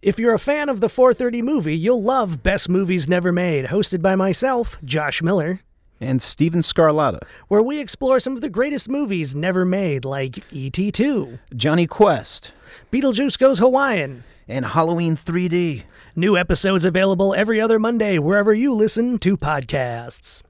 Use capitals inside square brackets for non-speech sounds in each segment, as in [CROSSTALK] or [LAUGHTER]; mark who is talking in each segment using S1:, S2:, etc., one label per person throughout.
S1: If you're a fan of the 430 movie, you'll love Best Movies Never Made, hosted by myself, Josh Miller,
S2: and Steven Scarlatta,
S1: where we explore some of the greatest movies never made, like E.T. 2,
S2: Jonny Quest,
S1: Beetlejuice Goes Hawaiian,
S2: and Halloween 3D.
S1: New episodes available every other Monday wherever you listen to podcasts.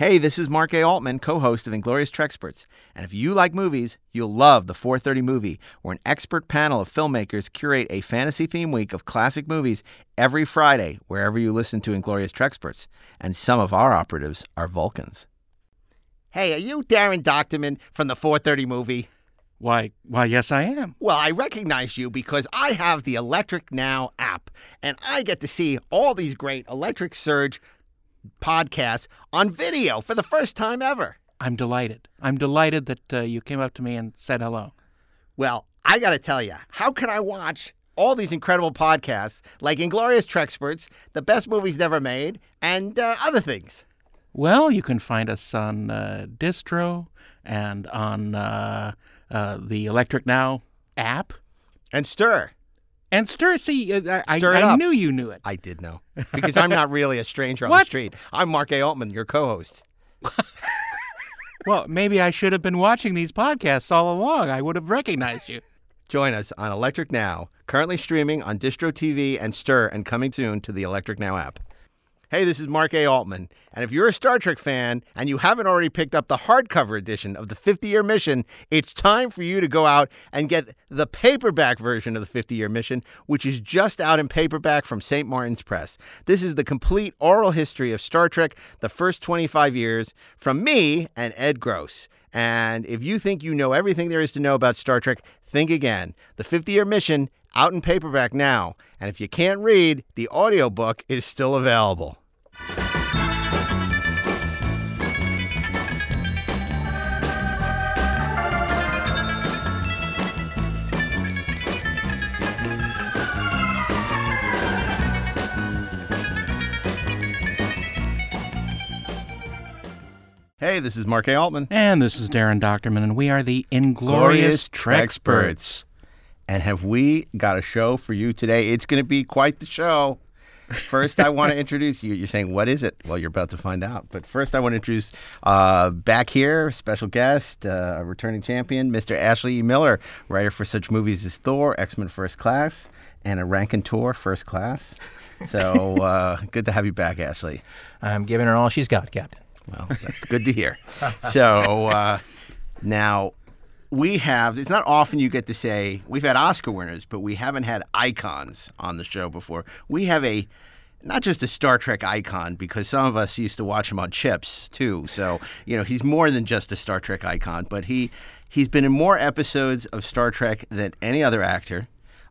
S3: Hey, this is Mark A. Altman, co host of Inglorious Trexperts. And if you like movies, you'll love the 430 movie, where an expert panel of filmmakers curate a fantasy theme week of classic movies every Friday, wherever you listen to Inglorious Trexperts. And some of our operatives are Vulcans. Hey, are you Daren Dochterman from the 430 movie?
S4: Why, why, yes, I am.
S3: Well, I recognize you because I have the Electric Now app, and I get to see all these great Electric Surge podcasts on video for the first time ever.
S4: I'm delighted. I'm delighted that uh, you came up to me and said hello.
S3: Well, I got to tell you, how can I watch all these incredible podcasts like Inglorious Trexperts, The Best Movies Never Made, and uh, other things?
S4: Well, you can find us on uh, Distro and on uh, uh, the Electric Now app.
S3: And Stirr.
S4: And Stirr, see, uh, I,
S3: Stirr
S4: I, I knew you knew it.
S3: I did know because I'm not really a stranger on the street. I'm Mark A. Altman, your co host. [LAUGHS]
S4: Well, maybe I should have been watching these podcasts all along. I would have recognized you.
S3: Join us on Electric Now, currently streaming on Distro TV and Stirr, and coming soon to the Electric Now app. Hey, this is Mark A. Altman, and if you're a Star Trek fan and you haven't already picked up the hardcover edition of the 50 year mission, it's time for you to go out and get the paperback version of the 50 year mission, which is just out in paperback from St. Martin's Press. This is the complete oral history of Star Trek, the first 25 years, from me and Ed Gross. And if you think you know everything there is to know about Star Trek, think again. The 50 year mission out in paperback now. And if you can't read, the audiobook is still available. Hey, this is Mark A. Altman.
S4: And this is Daren Dochterman, and we are the Inglorious Trexperts.
S3: And have we got a show for you today? It's going to be quite the show. First, I want to [LAUGHS] introduce you. You're saying, what is it? Well, you're about to find out. But first, I want to introduce uh, back here, special guest, uh, a returning champion, Mr. Ashley E. Miller, writer for such movies as Thor, X Men First Class, and a Rankin Tour First Class. So [LAUGHS] uh, good to have you back, Ashley.
S5: I'm giving her all she's got, Captain.
S3: Well, that's good to hear. [LAUGHS] So uh, now we have, it's not often you get to say, we've had Oscar winners, but we haven't had icons on the show before. We have a, not just a Star Trek icon, because some of us used to watch him on Chips too. So, you know, he's more than just a Star Trek icon, but he, he's been in more episodes of Star Trek than any other actor.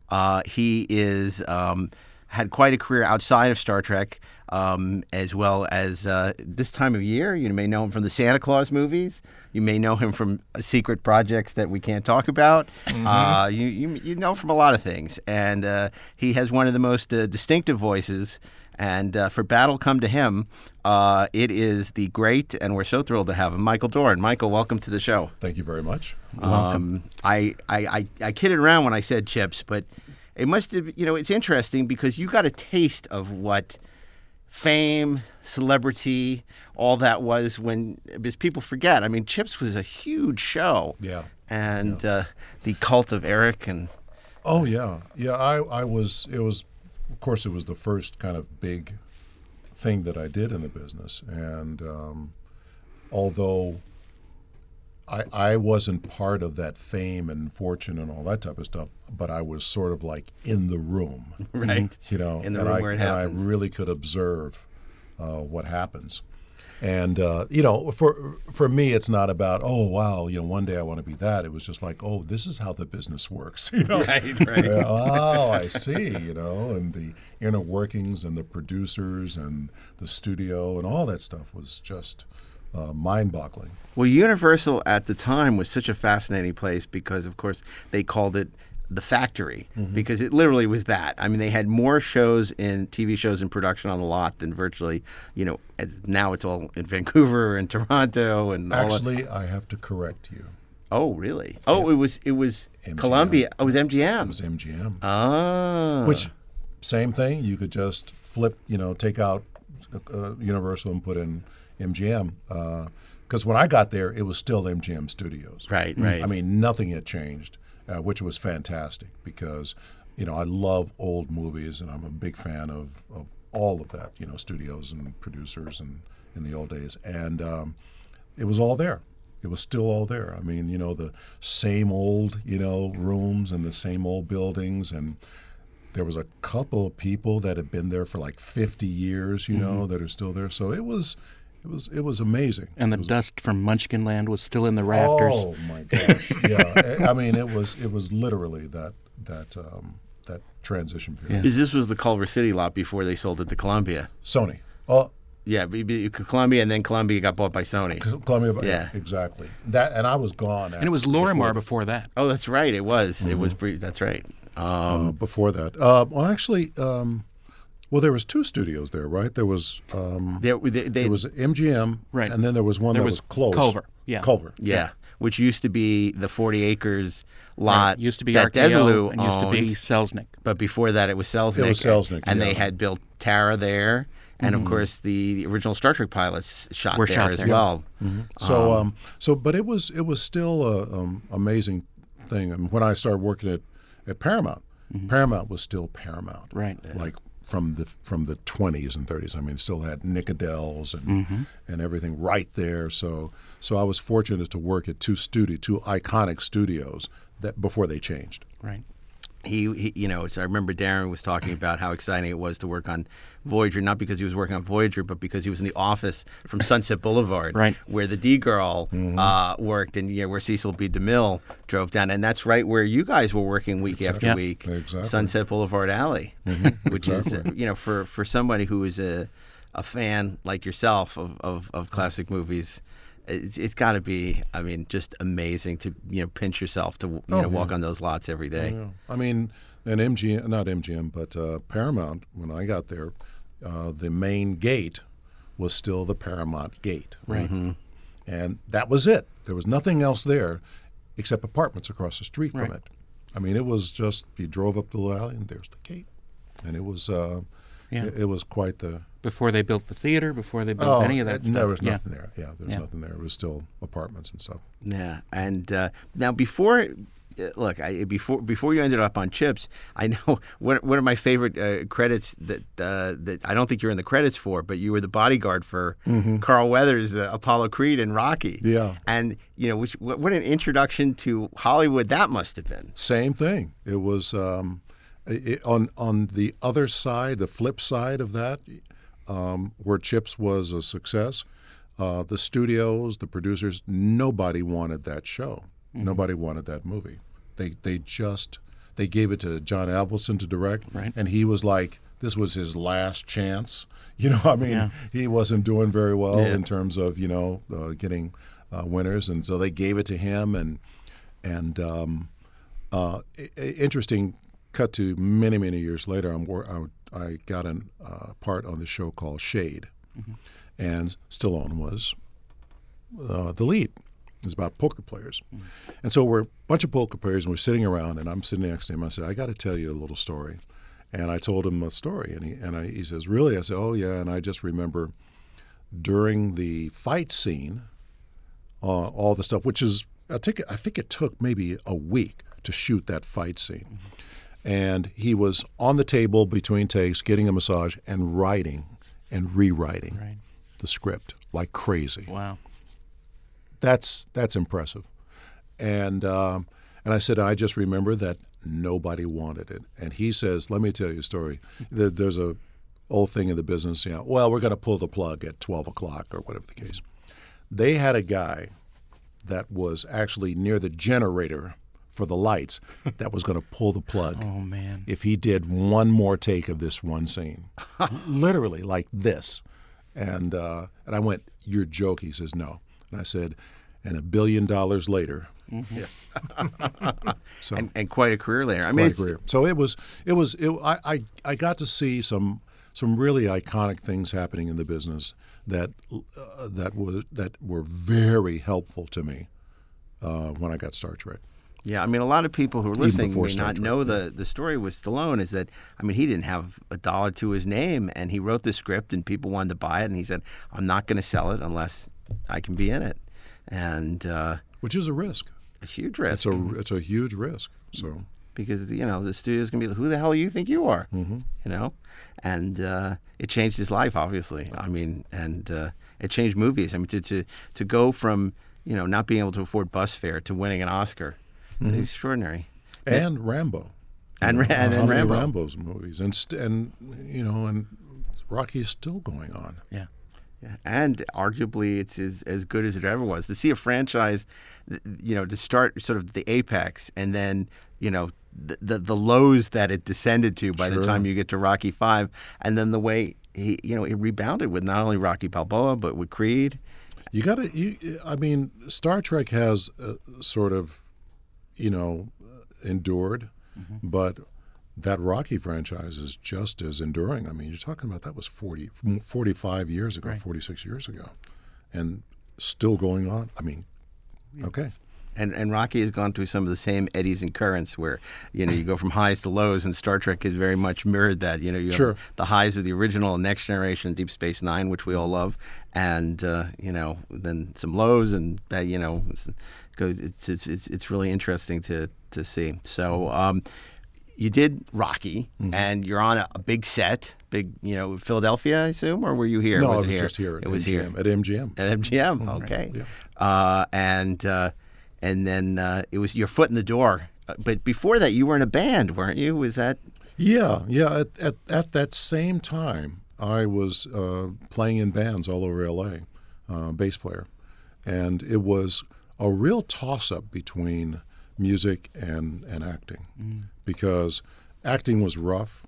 S3: Uh, he is um, had quite a career outside of Star Trek, um, as well as uh, this time of year. You may know him from the Santa Claus movies. You may know him from uh, secret projects that we can't talk about. Uh, you, you you know from a lot of things, and uh, he has one of the most uh, distinctive voices. And uh, for Battle Come to Him, uh, it is the great, and we're so thrilled to have him, Michael Dorn. Michael, welcome to the show.
S6: Thank you very much.
S3: Um, I, I, I, I kidded around when I said chips, but it must have, you know, it's interesting because you got a taste of what fame, celebrity, all that was when, because people forget. I mean, Chips was a huge show.
S6: Yeah.
S3: And Uh, the cult of Eric and,
S6: Oh yeah, yeah. I I was. It was, of course, it was the first kind of big thing that I did in the business, and um, although I I wasn't part of that fame and fortune and all that type of stuff, but I was sort of like in the room, [LAUGHS]
S3: right?
S6: you know,
S3: In the
S6: and
S3: room
S6: I,
S3: where it
S6: and I really could observe uh, what happens. And uh, you know, for for me, it's not about oh wow, you know, one day I want to be that. It was just like oh, this is how the business works, [LAUGHS] you know.
S3: Right, right.
S6: Oh, I see, you know, and the inner workings and the producers and the studio and all that stuff was just uh, mind-boggling.
S3: Well, Universal at the time was such a fascinating place because, of course, they called it the factory because it literally was that. I mean, they had more shows and TV shows in production on the lot than virtually, you know, now it's all in Vancouver and Toronto and
S6: Actually, I have to correct you.
S3: oh, really? Oh, it was it was
S6: MGM.
S3: Columbia. Oh, it was MGM.
S6: It was MGM,
S3: oh,
S6: which same thing. You could just flip, you know, take out uh, Universal and put in MGM. Because when I got there, it was still MGM Studios.
S3: Right, right.
S6: I mean, nothing had changed, uh, which was fantastic because, you know, I love old movies and I'm a big fan of, of all of that, you know, studios and producers and in the old days. And um, it was all there. It was still all there. I mean, you know, the same old, you know, rooms and the same old buildings. And there was a couple of people that had been there for like 50 years, you know, that are still there. So it was. It was it was amazing.
S4: And the
S6: It was-
S4: dust from Munchkin Land was still in the rafters.
S6: Oh my gosh! yeah, I [LAUGHS] I mean it was it was literally that that um, that transition period.
S3: Because this was the Culver City lot before they sold it to Columbia.
S6: Sony, oh,
S3: Yeah, be- be- Columbia, and then Columbia got bought by Sony.
S6: Columbia,
S3: Yeah.
S6: exactly. That and I was gone.
S4: And it was Lorimar before that.
S3: Oh, that's right. It was. It
S6: Mm-hmm.
S3: was. That's right. Um,
S6: uh, before that. Uh, well, actually, um, well, there was two studios there, right? There was um,
S3: there, they, they,
S6: there was MGM,
S4: Right.
S6: and then there was one
S4: There
S6: that
S4: was
S6: was, close.
S4: Culver, yeah.
S6: Culver.
S3: yeah, which used to be the 40 acres lot.
S4: Right. Used to be
S3: that Desilu
S4: and used to be Selznick.
S3: but before that it was Selznick.
S6: It was Selznick,
S3: and they had built Tara there, and
S4: Mm-hmm.
S3: of course the, the original Star Trek pilots shot
S4: Were
S3: there
S4: shot
S3: as
S4: there.
S3: well.
S6: So, um, so, but it was it was still a um, amazing thing. I mean, when I started working at, at Paramount, Paramount was still Paramount,
S4: Right.
S6: Like from the from the twenties and thirties. I mean, still had Nicodels and mm-hmm. and everything right there. So, so I was fortunate to work at two studio, two iconic studios that before they changed.
S4: Right.
S3: He, he you know, so I remember Darren was talking about how exciting it was to work on Voyager, not because he was working on Voyager, but because he was in the office from Sunset Boulevard,
S4: Right.
S3: where the D girl uh, worked, and you know, where Cecil B. DeMille drove down, and that's right where you guys were working week after
S4: Yeah.
S3: week,
S6: Exactly.
S3: Sunset Boulevard Alley, [LAUGHS] which is uh, you know, for for somebody who is a a fan like yourself of of, of classic movies. It's, it's got to be, I mean, just amazing to you know pinch yourself to you know walk on those lots every day.
S6: Yeah. I mean, and MGM, not MGM, but uh, Paramount, when I got there, uh, the main gate was still the Paramount gate.
S4: Right.
S6: And that was it. There was nothing else there except apartments across the street from it. I mean, it was just, you drove up the alley and there's the gate. And it was, uh,
S4: Yeah.
S6: it, it was quite the.
S4: Before they built the theater, before they built any of that
S6: it-
S4: stuff.
S6: There was
S4: yeah.
S6: nothing there. Yeah, there was
S4: Yeah.
S6: nothing there. It was still apartments and stuff.
S3: Yeah, and uh, now before, uh, look, I, before before you ended up on Chips, I know [LAUGHS] one, one of my favorite uh, credits that uh, that I don't think you're in the credits for, but you were the bodyguard for Carl Weathers, uh, Apollo Creed, and Rocky.
S6: Mm-hmm. Yeah.
S3: and you know, which what, what an introduction to Hollywood that must have been.
S6: Same thing. It was um, it, on on the other side, the flip side of that, um, where Chips was a success. Uh, the studios, the producers, nobody wanted that show. Nobody wanted that movie. They they just they gave it to John Avildsen to direct,
S4: Right.
S6: and he was like, this was his last chance. [LAUGHS] You know, I mean, he wasn't doing very well in terms of you know uh, getting uh, winners, and so they gave it to him, and and um, uh, interesting. Cut to many many years later, I'm I, I got a uh, part on the show called Shade, and Stallone was uh, the lead. It's about poker players, and so we're a bunch of poker players, and we're sitting around, and I'm sitting next to him. I said, "I got to tell you a little story," and I told him a story, and he and I, he says, "Really?" I said, "Oh yeah," and I just remember during the fight scene, uh, all the stuff, which is I think I think it took maybe a week to shoot that fight scene, and he was on the table between takes, getting a massage and writing and rewriting
S4: Right.
S6: the script like crazy.
S4: Wow.
S6: That's that's impressive, and um, and I said I just remember that nobody wanted it, and he says, "Let me tell you a story. There- There's a old thing in the business, you know, well, we're going to pull the plug at 12 o'clock or whatever the case. They had a guy that was actually near the generator for the lights that was going to pull the plug [LAUGHS]
S4: Oh man.
S6: if he did one more take of this one scene, [LAUGHS] literally like this. And uh, and I went, "You're joking." He says, "No," and I said, "And a billion dollars later." [LAUGHS] so
S3: and, and quite a career later. I mean,
S6: career. So it was it was it, I, I I got to see some some really iconic things happening in the business that uh, that was that were very helpful to me uh, when I got Star Trek.
S3: Yeah, I mean, a lot of people who are listening may
S6: Star
S3: not
S6: Trek,
S3: know
S6: yeah.
S3: the the story with Stallone. Is that I mean, he didn't have a dollar to his name, and he wrote the script, and people wanted to buy it, and he said, "I'm not going to sell it unless I can be in it," and uh,
S6: which is a risk.
S3: a huge risk
S6: It's a it's a huge risk. So
S3: because you know the studio's going to be, like, "Who the hell do you think you are?" Mm-hmm. You know, and uh, it changed his life, obviously. I mean, and uh, it changed movies. I mean, to to to go from you know not being able to afford bus fare to winning an Oscar,
S6: Mm-hmm.
S3: extraordinary.
S6: and Rambo.
S3: And
S6: You
S3: Ra- and- and Rambo.
S6: Rambo's movies and st- and you know and Rocky is still going on.
S4: Yeah.
S3: Yeah, and arguably it's as, as good as it ever was. To see a franchise, you know, to start sort of the apex and then, you know, the the, the lows that it descended to by the time you get to Rocky Five, and then the way he, you know, it rebounded with not only Rocky Balboa but with Creed.
S6: You got to. I mean, Star Trek has uh, sort of, you know, endured,
S3: Mm-hmm.
S6: but that Rocky franchise is just as enduring. I mean, you're talking about that was 40, 45 years ago, 46 years ago, and still going on. I mean, okay.
S3: And and Rocky has gone through some of the same eddies and currents where you know you go from highs to lows, and Star Trek has very much mirrored that. You know, you
S6: Sure.
S3: have the highs of the original Next Generation, Deep Space Nine, which we all love, and uh, you know then some lows, and that you know it's, goes. It's, it's it's it's really interesting to to see. So. Um, you did Rocky,
S6: Mm-hmm.
S3: and you're on a, a big set, big, you know, Philadelphia, I assume, or were you here?
S6: no,
S3: was
S6: I was
S3: here?
S6: just here.
S3: It was
S6: MGM,
S3: here
S6: at MGM.
S3: at MGM. Okay, uh, and uh, and then uh, it was your foot in the door. Uh, But before that, you were in a band, weren't you? Was that
S6: Yeah, yeah. At, at, at that same time, I was uh, playing in bands all over LA, uh, bass player. And it was a real toss up between music and, and acting because acting was rough.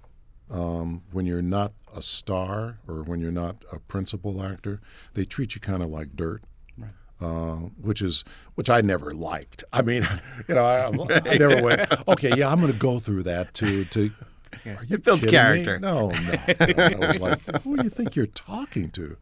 S6: Um, when you're not a star or when you're not a principal actor, they treat you kind of like dirt. Uh, which is which I never liked. I mean, [LAUGHS] you know, I, I never went. Okay, yeah, I'm going to go through that to to. Are you
S3: It builds
S6: kidding me?
S3: character.
S6: No, no. [LAUGHS] I was like, who do you think you're talking to?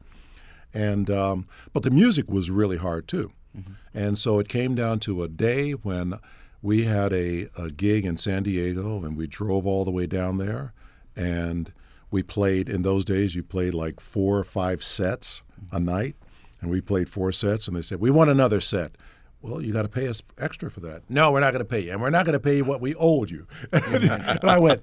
S6: And um, but the music was really hard too, Mm-hmm. and so it came down to a day when we had a, a gig in San Diego, and we drove all the way down there, and we played. In those days, you played like four or five sets a night, and we played four sets, and they said we want another set. Well, you got to pay us extra for that. No, we're not going to pay you, and we're not going to pay you what we owed you. [LAUGHS] and I went,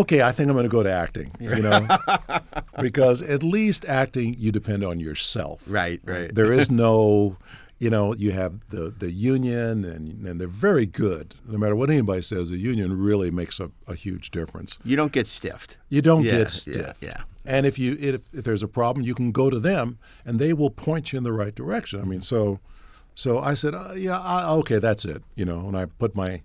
S6: okay, I think I'm going to go to acting, you know, [LAUGHS] because at least acting you depend on yourself.
S3: right? Right.
S6: There is [LAUGHS] no, you know, you have the the union, and and they're very good. No matter what anybody says, the union really makes a, a huge difference.
S3: you don't get stiffed.
S6: You don't
S3: Yeah,
S6: get
S3: yeah, yeah.
S6: And if you if, if there's a problem, you can go to them, and they will point you in the right direction. I mean, so so I said, uh, yeah, I, okay, that's it. You know, and I put my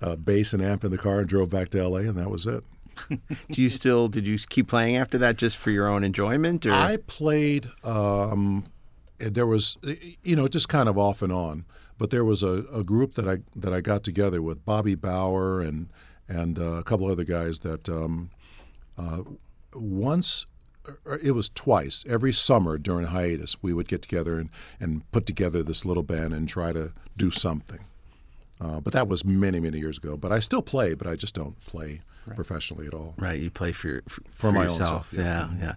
S6: uh, bass and amp in the car and drove back to L.A. and that was it. [LAUGHS]
S3: Do you still? Did you keep playing after that just for your own enjoyment, or
S6: I played. Um, there was, you know, just kind of off and on. But there was a, a group that I that I got together with Bobby Bauer and and uh, a couple other guys that um, uh, once it was twice every summer during hiatus we would get together and, and put together this little band and try to do something. Uh, but that was many many years ago. But I still play, but I just don't play professionally at all.
S3: right? You play for your, for,
S6: For own
S3: yourself.
S6: self, yeah.
S3: yeah, yeah.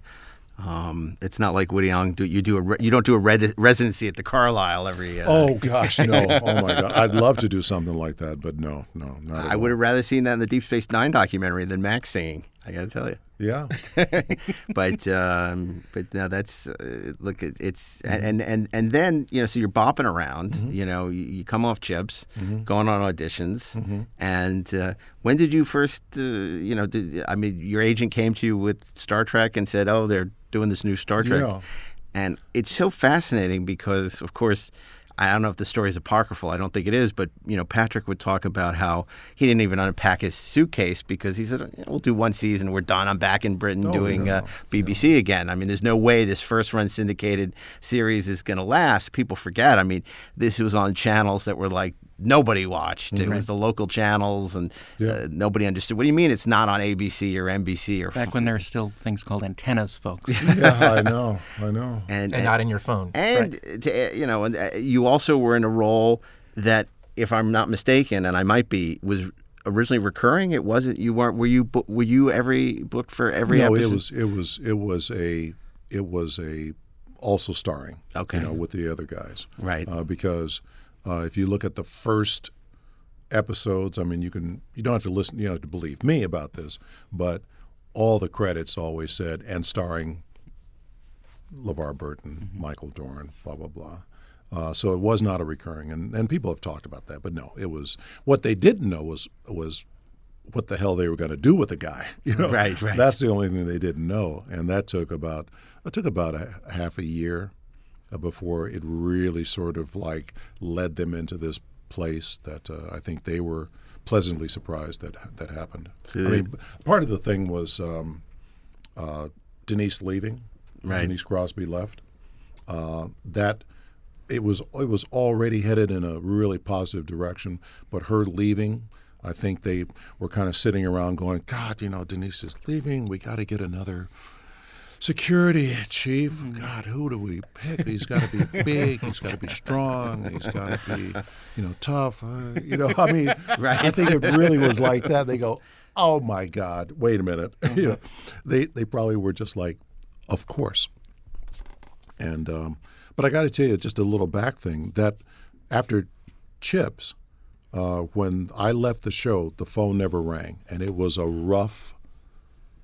S3: Um, it's not like Woody Allen. Do you do a re- you don't do a residency at the Carlyle every? Uh,
S6: Oh gosh, no! [LAUGHS] Oh my God, I'd love to do something like that, but no, no, not. At
S3: I would have rather seen that in the Deep Space Nine documentary than Max singing. I got to tell you.
S6: Yeah, [LAUGHS]
S3: but um, but no, that's uh, look. It, it's
S6: Mm-hmm.
S3: and, and and then you know, so you're bopping around. You know, you, you come off chips,
S6: Mm-hmm.
S3: going on auditions, and uh, when did you first? Uh, you know, did, I mean, your agent came to you with Star Trek and said, "Oh, they're doing this new Star Trek,"
S6: Yeah.
S3: and it's so fascinating because, of course. I don't know if the story is apocryphal. I don't think it is, but you know, Patrick would talk about how he didn't even unpack his suitcase because he said, "Yeah, "We'll do one season. We're done. I'm back in Britain
S6: Oh,
S3: doing
S6: yeah.
S3: uh, BBC again. I mean, there's no way this first run syndicated series is going to last. People forget. I mean, this was on channels that were like nobody watched. It was the local channels, and
S6: Yeah.
S3: uh, nobody understood. What do you mean it's not on ABC or NBC or
S4: Back when there were still things called antennas, folks. [LAUGHS]
S6: yeah, I know, I know.
S3: and,
S5: and not in your phone.
S3: and to, you know, and uh, you also were in a role that if I'm not mistaken, and I might be, was originally recurring. It wasn't. You weren't. Were you? Were you every booked for every
S6: no,
S3: episode?
S6: it was it was it was a it was a also starring.
S3: Okay.
S6: You know, with the other guys.
S3: Right.
S6: Uh, because uh, if you look at the first episodes, I mean, you can you don't have to listen. You don't have to believe me about this, but all the credits always said and starring LeVar Burton, Michael Dorn, blah blah blah. Uh, so it was not a recurring, and, and people have talked about that, but no, it was what they didn't know was was what the hell they were going to do with the guy. [LAUGHS] You know,
S3: Right, right.
S6: That's the only thing they didn't know, and that took about it took about a, half a year uh, before it really sort of like led them into this place that uh, I think they were pleasantly surprised that that happened. I mean, part of the thing was um, uh, Denise leaving.
S3: Right.
S6: Denise Crosby left. Uh, that it was it was already headed in a really positive direction, but her leaving. I think they were kind of sitting around going, God, you know, Denise is leaving. We got to get another security chief. God, who do we pick? He's got to be [LAUGHS] big. He's got to be strong. He's got to be, you know, tough. Uh, you know, I mean, [LAUGHS] I think it really was like that. They go, oh my God, wait a minute. [LAUGHS] you know, they they probably were just like, of course. And um, but I got to tell you, just a little back thing that after Chips, uh, when I left the show, the phone never rang, and it was a rough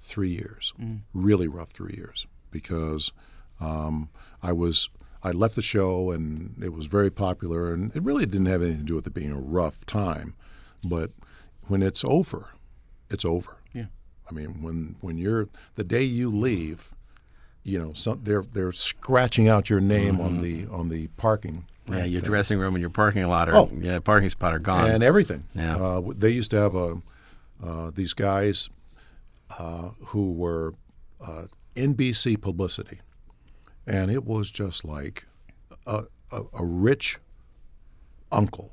S6: three years, really rough three years, because um, I was I left the show and it was very popular, and it really didn't have anything to do with it being a rough time, but when it's over, it's over.
S4: Yeah.
S6: I mean, when when you're the day you leave, you know, some, they're they're scratching out your name on the on the parking.
S3: yeah, your dressing room and your parking lot are
S6: Oh.
S3: yeah, parking spot are gone.
S6: and everything.
S3: Yeah.
S6: Uh, they used to have a, uh, these guys uh, who were uh, NBC publicity, and it was just like a, a, a rich uncle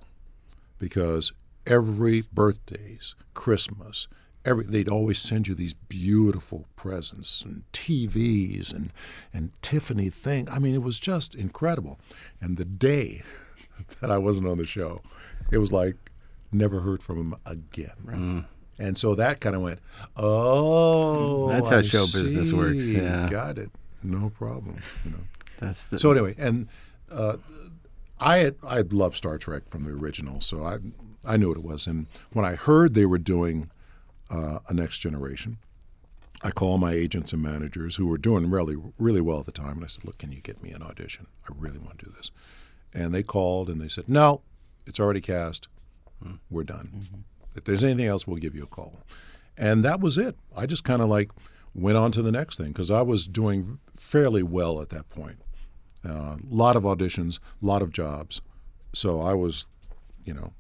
S6: because every birthdays, Christmas, every they'd always send you these beautiful presents and TVs and and Tiffany thing. I mean, it was just incredible. And the day [LAUGHS] that I wasn't on the show, it was like never heard from him again. And so that kind of went, oh,
S3: That's how
S6: I
S3: show business works,
S6: see.
S3: yeah.
S6: got it, no problem. You know.
S3: That's the,
S6: So anyway, and uh, I had I loved Star Trek from the original, so I I knew what it was. And when I heard they were doing uh, a Next Generation, I called my agents and managers who were doing really really well at the time, and I said, "Look, can you get me an audition? I really want to do this." And they called and they said, "No, it's already cast. We're done. If there's anything else, we'll give you a call." And that was it. I just kind of like went on to the next thing because I was doing fairly well at that point. A lot of auditions, a lot of jobs. So I was, you know,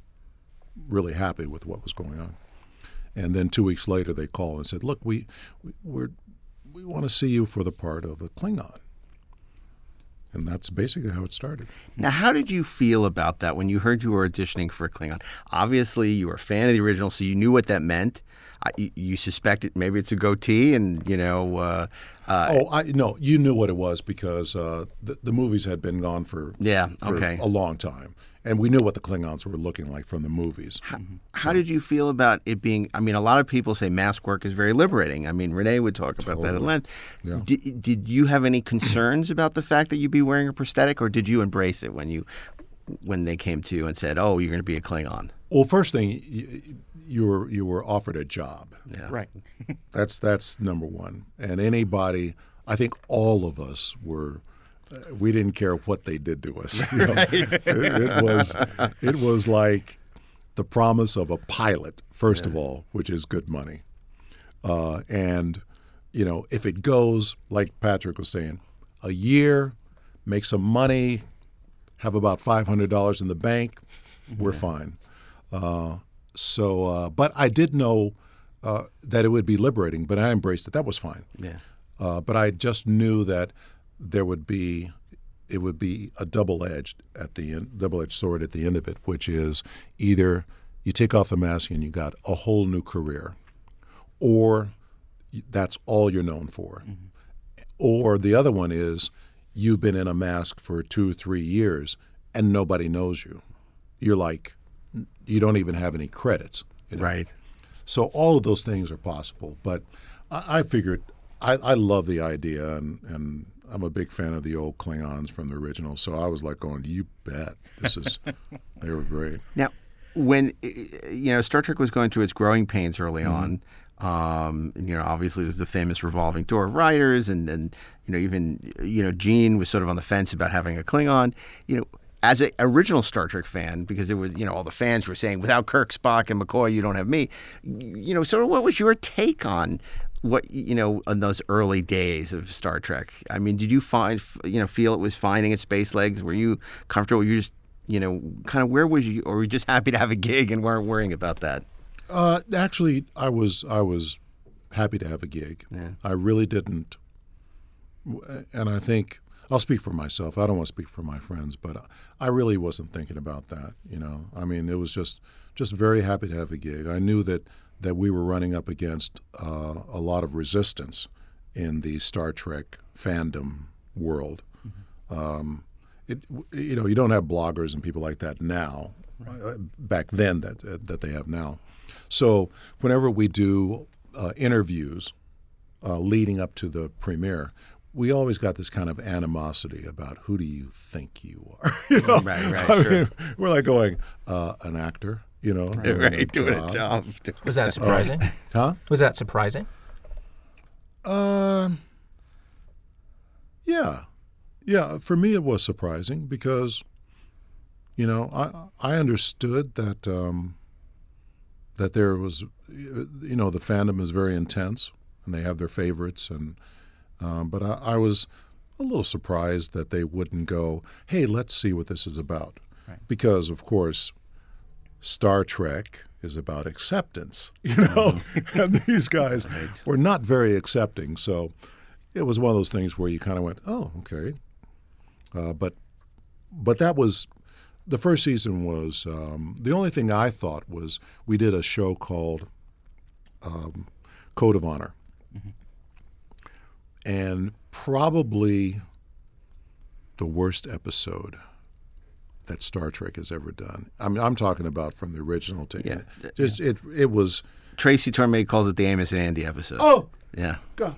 S6: really happy with what was going on. And then two weeks later, they called and said, "Look, we, we we want to see you for the part of a Klingon." And that's basically how it started.
S3: Now, how did you feel about that when you heard you were auditioning for Klingon? Obviously, you were a fan of the original, so you knew what that meant. I, you, you suspected maybe it's a goatee, and you know, uh, uh,
S6: oh, I no, you knew what it was because uh, the, the movies had been gone for
S3: Yeah,
S6: for
S3: okay.
S6: a long time, and we knew what the Klingons were looking like from the movies. Mm-hmm.
S3: how did you feel about it being? I mean, a lot of people say mask work is very liberating. I mean, Renee would talk about that at length.
S6: Yeah.
S3: Did, did you have any concerns about the fact that you'd be wearing a prosthetic, or did you embrace it when you when they came to you and said, "Oh, you're going to be a Klingon"?
S6: Well, first thing, you, you were you were offered a job.
S3: Yeah.
S4: Right.
S6: That's that's number one. And anybody, I think all of us were. We didn't care what they did to us. [LAUGHS] you know. it, it was it was like the promise of a pilot, first of all, which is good money, uh, and you know if it goes like Patrick was saying, a year, make some money, have about five hundred dollars in the bank, we're fine. Uh, so, uh, but I did know uh, that it would be liberating, but I embraced it. That was fine.
S3: Yeah.
S6: Uh, but I just knew that there would be, it would be a double edged at the end, double edged sword at the end of it, which is either you take off the mask and you got a whole new career, or that's all you're known for, mm-hmm. or the other one is you've been in a mask for two, three years and nobody knows you. You're like you don't even have any credits. you know.
S3: Right.
S6: So all of those things are possible. But I, I figured I, I love the idea, and, and I'm a big fan of the old Klingons from the original. So I was like going, you bet. This is [LAUGHS] they were great.
S3: Now, when uh, you know Star Trek was going through its growing pains early
S6: Mm-hmm.
S3: on, um, you know, obviously there's the famous revolving door of writers, and and you know even you know Gene was sort of on the fence about having a Klingon. You know, as an original Star Trek fan, because it was you know all the fans were saying without Kirk, Spock, and McCoy, you don't have me. You know, sort of what was your take on? What you know in those early days of Star Trek? I mean, did you find you know feel it was finding its space legs? Were you comfortable? You just you know, kind of where was you, or were you just happy to have a gig and weren't worrying about that?
S6: Uh, actually, I was I was happy to have a gig. I really didn't, and I think I'll speak for myself. I don't want to speak for my friends, but I really wasn't thinking about that. You know, I mean, it was just just very happy to have a gig. I knew that that we were running up against uh, a lot of resistance in the Star Trek fandom world. Um, it, you know, you don't have bloggers and people like that now. Uh, back then, that uh, that they have now. So whenever we do uh, interviews uh, leading up to the premiere, we always got this kind of animosity about who do you think you are? [LAUGHS] you know?
S3: Right, right,
S6: I
S3: sure.
S6: mean, we're like going uh, an actor, you know, doing
S3: right, doing a job.
S5: Was that [LAUGHS] surprising?
S6: Huh?
S5: Was that surprising?
S6: Um. yeah, yeah. For me, it was surprising because, you know, I I understood that um, that there was, you know, the fandom is very intense and they have their favorites, and um, but I, I was a little surprised that they wouldn't go, hey, let's see what this is about, because of course, Star Trek is about acceptance, [LAUGHS] you know, and these guys [LAUGHS] were not very accepting. So it was one of those things where you kind of went, oh, okay. Uh, but but that was the first season was um, the only thing I thought was we did a show called um, Code of Honor, and probably the worst episode that Star Trek has ever done. I mean, I'm talking about from the original to
S3: Yeah.
S6: Just it it was
S3: Tracy Torme calls it the Amos and Andy episode.
S6: oh
S3: yeah.
S6: God,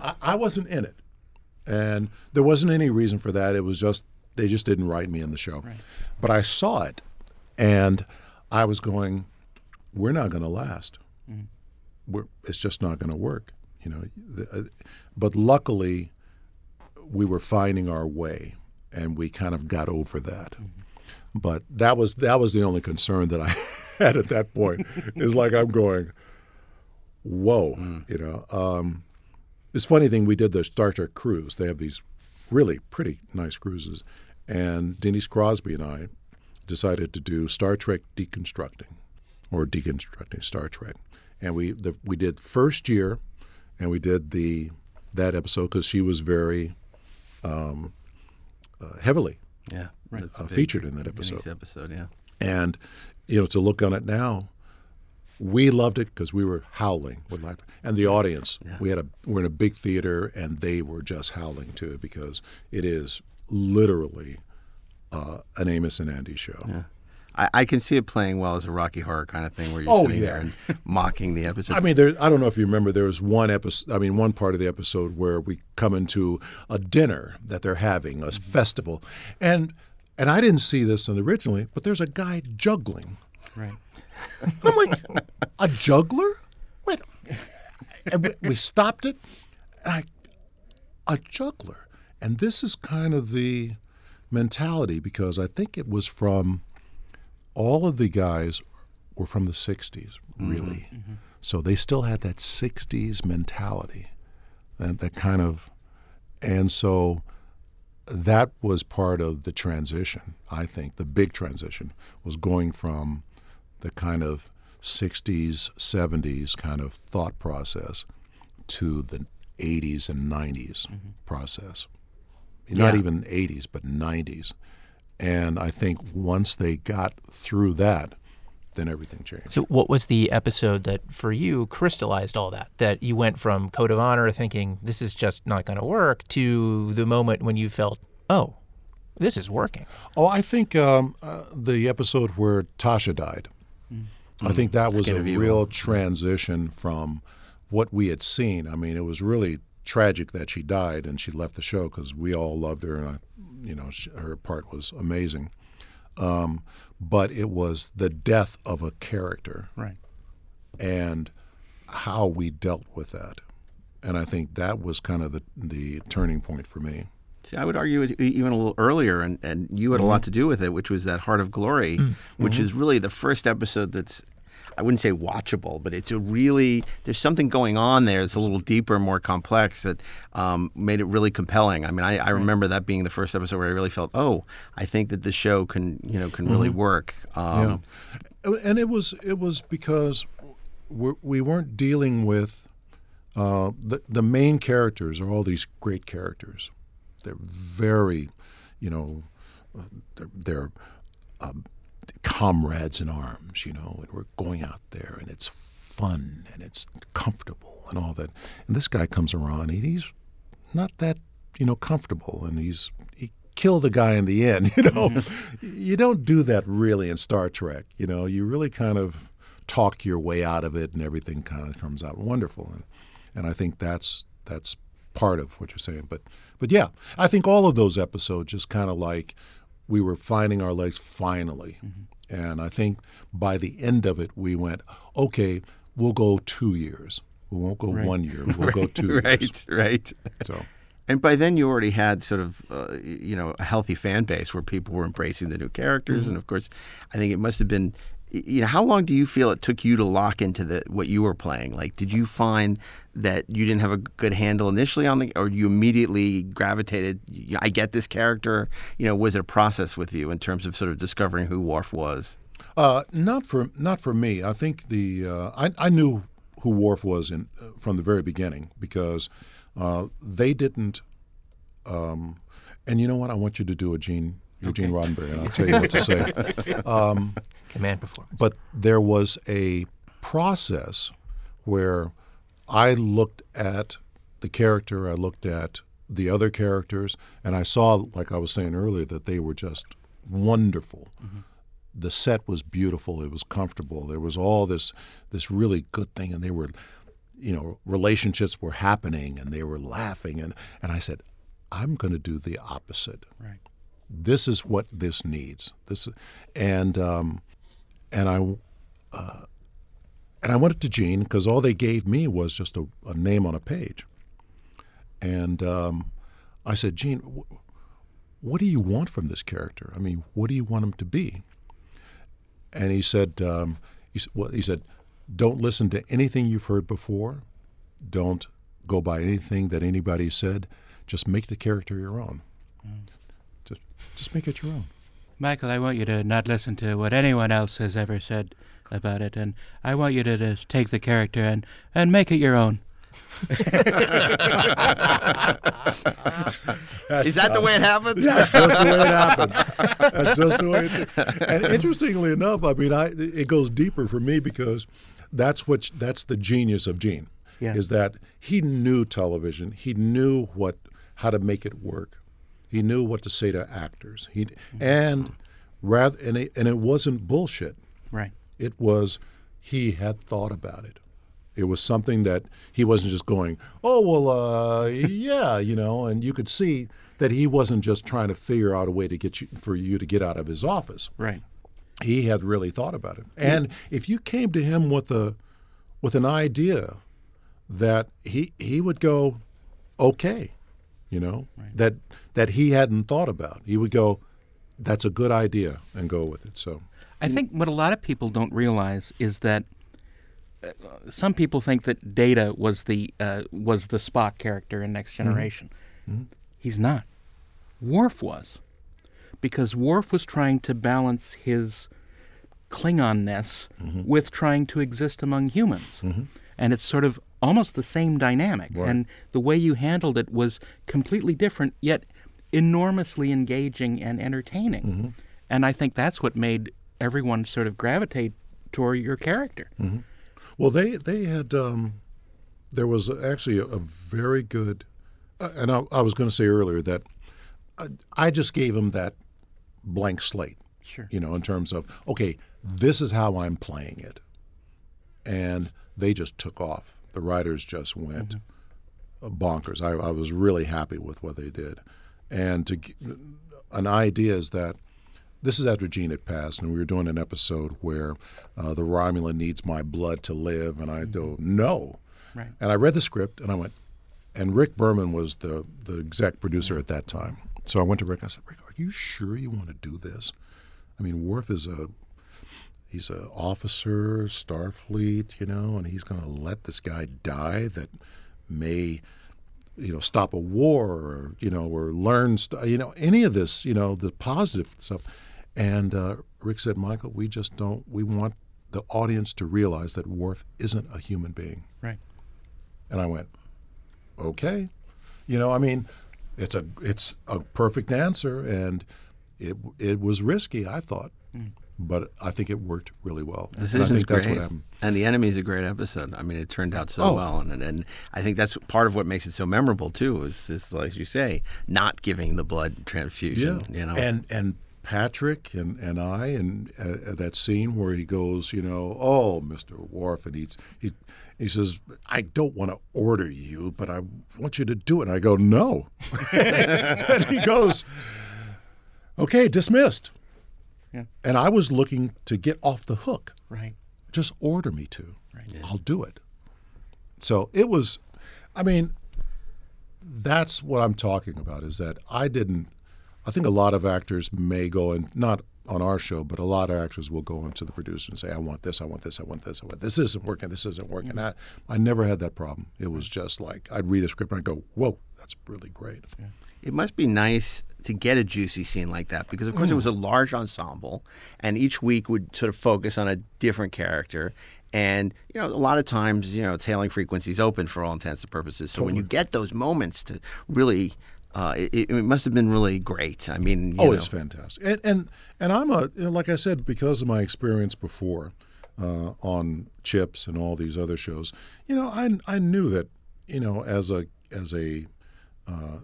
S6: I, I wasn't in it, and there wasn't any reason for that. It was just they just didn't write me in the show, but I saw it, and I was going, "We're not going to last. We're, it's just not going to work." You know, the, uh, but luckily, we were finding our way, and we kind of got over that. But that was that was the only concern that I [LAUGHS] had at that point. is like I'm going, whoa, you know. Um, this funny thing, we did the Star Trek cruise. They have these really pretty nice cruises, and Denise Crosby and I decided to do Star Trek deconstructing, or deconstructing Star Trek, and we the, we did first year, and we did the that episode because she was very um, uh, heavily
S3: Yeah. That's a
S6: uh,
S3: big
S6: featured in that episode.
S3: episode, yeah.
S6: And you know, to look on it now, we loved it because we were howling with laughter, and the audience. We had a we're in a big theater, and they were just howling too because it is literally uh, an Amos and Andy show.
S3: I, I can see it playing well as a Rocky Horror kind of thing where you're
S6: Oh,
S3: sitting there and [LAUGHS] mocking the episode.
S6: I mean, there. I don't know if you remember. There was one episode. I mean, one part of the episode where we come into a dinner that they're having, a mm-hmm. festival, and and I didn't see this in the originally, but there's a guy juggling.
S4: Right.
S6: I'm like, a juggler? Wait. And we, we stopped it, and I, a juggler. And this is kind of the mentality because I think it was from all of the guys were from the 60s, really. Mm-hmm. Mm-hmm. So they still had that 60s mentality, that, that kind of, and so that was part of the transition, I think. The big transition was going from the kind of 60s, 70s kind of thought process to the 80s and 90s mm-hmm. process. Not
S3: Yeah.
S6: even 80s, but 90s. And I think once they got through that, then everything changed.
S5: So, what was the episode that for you crystallized all that? That you went from Code of Honor thinking this is just not going to work to the moment when you felt, oh, This is working.
S6: Oh, I think um, uh, the episode where Tasha died. I think that was a real transition from what we had seen. I mean, it was really tragic that she died and she left the show because we all loved her and I, you know sh her part was amazing. Um, but it was the death of a character
S4: Right.
S6: and how we dealt with that. And I think that was kind of the the turning point for me.
S3: See, I would argue even a little earlier, and, and you had a lot mm-hmm. to do with it, which was that Heart of Glory, mm. which mm-hmm. is really the first episode that's, I wouldn't say watchable, but it's a really, there's something going on there that's a little deeper, more complex that um, made it really compelling. I mean, I, I remember that being the first episode where I really felt, oh, I think that the show can, you know, can really work. Um,
S6: Yeah, and it was it was because we're, we weren't dealing with uh, the the main characters are all these great characters. They're very, you know, uh, they're, they're um, comrades in arms, you know, and we're going out there and it's fun and it's comfortable and all that. And this guy comes around and he's not that, you know, comfortable and he's he killed the guy in the end, [LAUGHS] you know. you don't do that really in Star Trek, you know. You really kind of talk your way out of it and everything kind of comes out wonderful and and I think that's that's part of what you're saying. But but yeah, I think all of those episodes just kind of like we were finding our legs finally. And I think by the end of it, we went, okay, we'll go two years. We won't go one year. [LAUGHS] We'll go two
S3: right,
S6: years.
S3: right. right.
S6: So
S3: And by then, you already had sort of, uh, you know, a healthy fan base where people were embracing the new characters, and of course, I think it must have been. You know, how long do you feel it took you to lock into the what you were playing? Like, did you find that you didn't have a good handle initially on the, or you immediately gravitated? "Y- I get this character. You know, was it a process with you in terms of sort of discovering who Worf was?
S6: Uh, not for not for me. I think the uh, I, I knew who Worf was in uh, from the very beginning because uh, they didn't. Um, and you know what? I want you to do a Gene, your Gene Roddenberry, and I'll tell you what to say. [LAUGHS]
S5: Um, Command performance.
S6: But there was a process where I looked at the character, I looked at the other characters, and I saw, like I was saying earlier, that they were just wonderful. Mm-hmm. The set was beautiful. It was comfortable. There was all this this really good thing, and they were, you know, relationships were happening, and they were laughing, and and I said, I'm going to do the opposite.
S4: Right.
S6: This is what this needs. This, and um, and I uh, and I went up to Gene because all they gave me was just a, a name on a page. And um, I said, Gene, wh- what do you want from this character? I mean, what do you want him to be? And he said, um, he, well, he said, don't listen to anything you've heard before. Don't go by anything that anybody said. Just make the character your own. Just, just make it your own.
S4: Michael, I want you to not listen to what anyone else has ever said about it, and I want you to just take the character and, and make it your own. [LAUGHS]
S3: Is that the way it happened? [LAUGHS]
S6: That's just the way it happened. That's just the way it's. And interestingly enough, I mean, I it goes deeper for me because that's what that's the genius of Gene,
S4: Yeah.
S6: is that he knew television. He knew what how to make it work. He knew what to say to actors. He and rather and it, and it wasn't bullshit.
S4: Right.
S6: It was he had thought about it. It was something that he wasn't just going, oh well, uh, [LAUGHS] yeah, you know, and you could see that he wasn't just trying to figure out a way to get you for you to get out of his office.
S4: Right.
S6: He had really thought about it. And if you came to him with a with an idea that he he would go, okay, you know, that that he hadn't thought about, he would go, that's a good idea, and go with it. So.
S4: I mm. think what a lot of people don't realize is that uh, some people think that Data was the uh, was the Spock character in Next mm-hmm. Generation. Mm-hmm. He's not. Worf was, because Worf was trying to balance his Klingonness mm-hmm. with trying to exist among humans, and it's sort of almost the same dynamic. And the way you handled it was completely different, yet enormously engaging and entertaining. And I think that's what made everyone sort of gravitate toward your character.
S6: Well, they they had um, there was actually a, a very good, uh, and I, I was going to say earlier that I, I just gave him that blank slate.
S4: Sure.
S6: You know, in terms of okay, this is how I'm playing it, and they just took off. The writers just went mm-hmm. bonkers. I, I was really happy with what they did, and to an idea is that this is after Gene had passed, and we were doing an episode where uh, the Romulan needs my blood to live, and I mm-hmm. go no,
S4: Right.
S6: and I read the script, and I went, and Rick Berman was the the exec producer mm-hmm. at that time. So I went to Rick. I said, Rick, are you sure you want to do this? I mean, Worf is a he's an officer, Starfleet, you know, and he's going to let this guy die that may, you know, stop a war or you know, or learn, st- you know, any of this, you know, the positive stuff. And uh, Rick said, Michael, we just don't. We want the audience to realize that Worf isn't a human being.
S4: Right.
S6: And I went, okay, you know, I mean, it's a it's a perfect answer, and it it was risky, I thought, but I think it worked really well. and I
S3: Decision's
S6: think that's
S3: great. And the enemy is a great episode. I mean, it turned out so
S6: Oh.
S3: well, and, and I think that's part of what makes it so memorable too. Is, is like you say, not giving the blood transfusion. You know,
S6: and and Patrick and, and I and uh, that scene where he goes, you know, oh, Mister Worf, and he he he says, I don't want to order you, but I want you to do it. And I go, no, [LAUGHS] and he goes, okay, dismissed.
S4: Yeah.
S6: And I was looking to get off the hook.
S4: Right.
S6: Just order me to. Right, I'll do it. So it was, I mean, that's what I'm talking about is that I didn't, I think a lot of actors may go and, not on our show, but a lot of actors will go into the producer and say, I want this, I want this, I want this, I want this isn't working, this isn't working. Mm-hmm. I, I never had that problem. It was just like, I'd read a script and I'd go, whoa, that's really great.
S3: it must be nice to get a juicy scene like that because, of course, it was a large ensemble, and each week would sort of focus on a different character. And you know, a lot of times, you know, it's hailing frequencies open for all intents and purposes. So when you get those moments to really, uh, it, it must have been really great. I mean, you
S6: Oh,
S3: know,
S6: it's fantastic. And and and I'm a you know, like I said because of my experience before uh, on Chips and all these other shows. You know, I I knew that you know as a as a uh,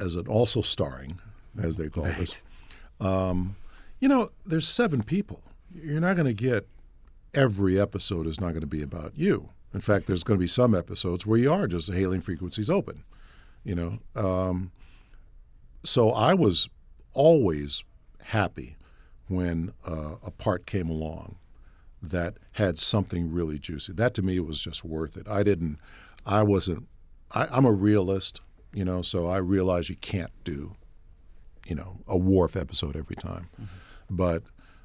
S6: as an also starring as they call it. Um, you know, there's seven people. You're not going to get every episode is not going to be about you. In fact, there's going to be some episodes where you are just hailing frequencies open. You know, um, so I was always happy when uh, a part came along that had something really juicy. That to me was just worth it. I didn't, I wasn't, I, I'm a realist, you know, so I realize you can't do, you know, a Worf episode every time. But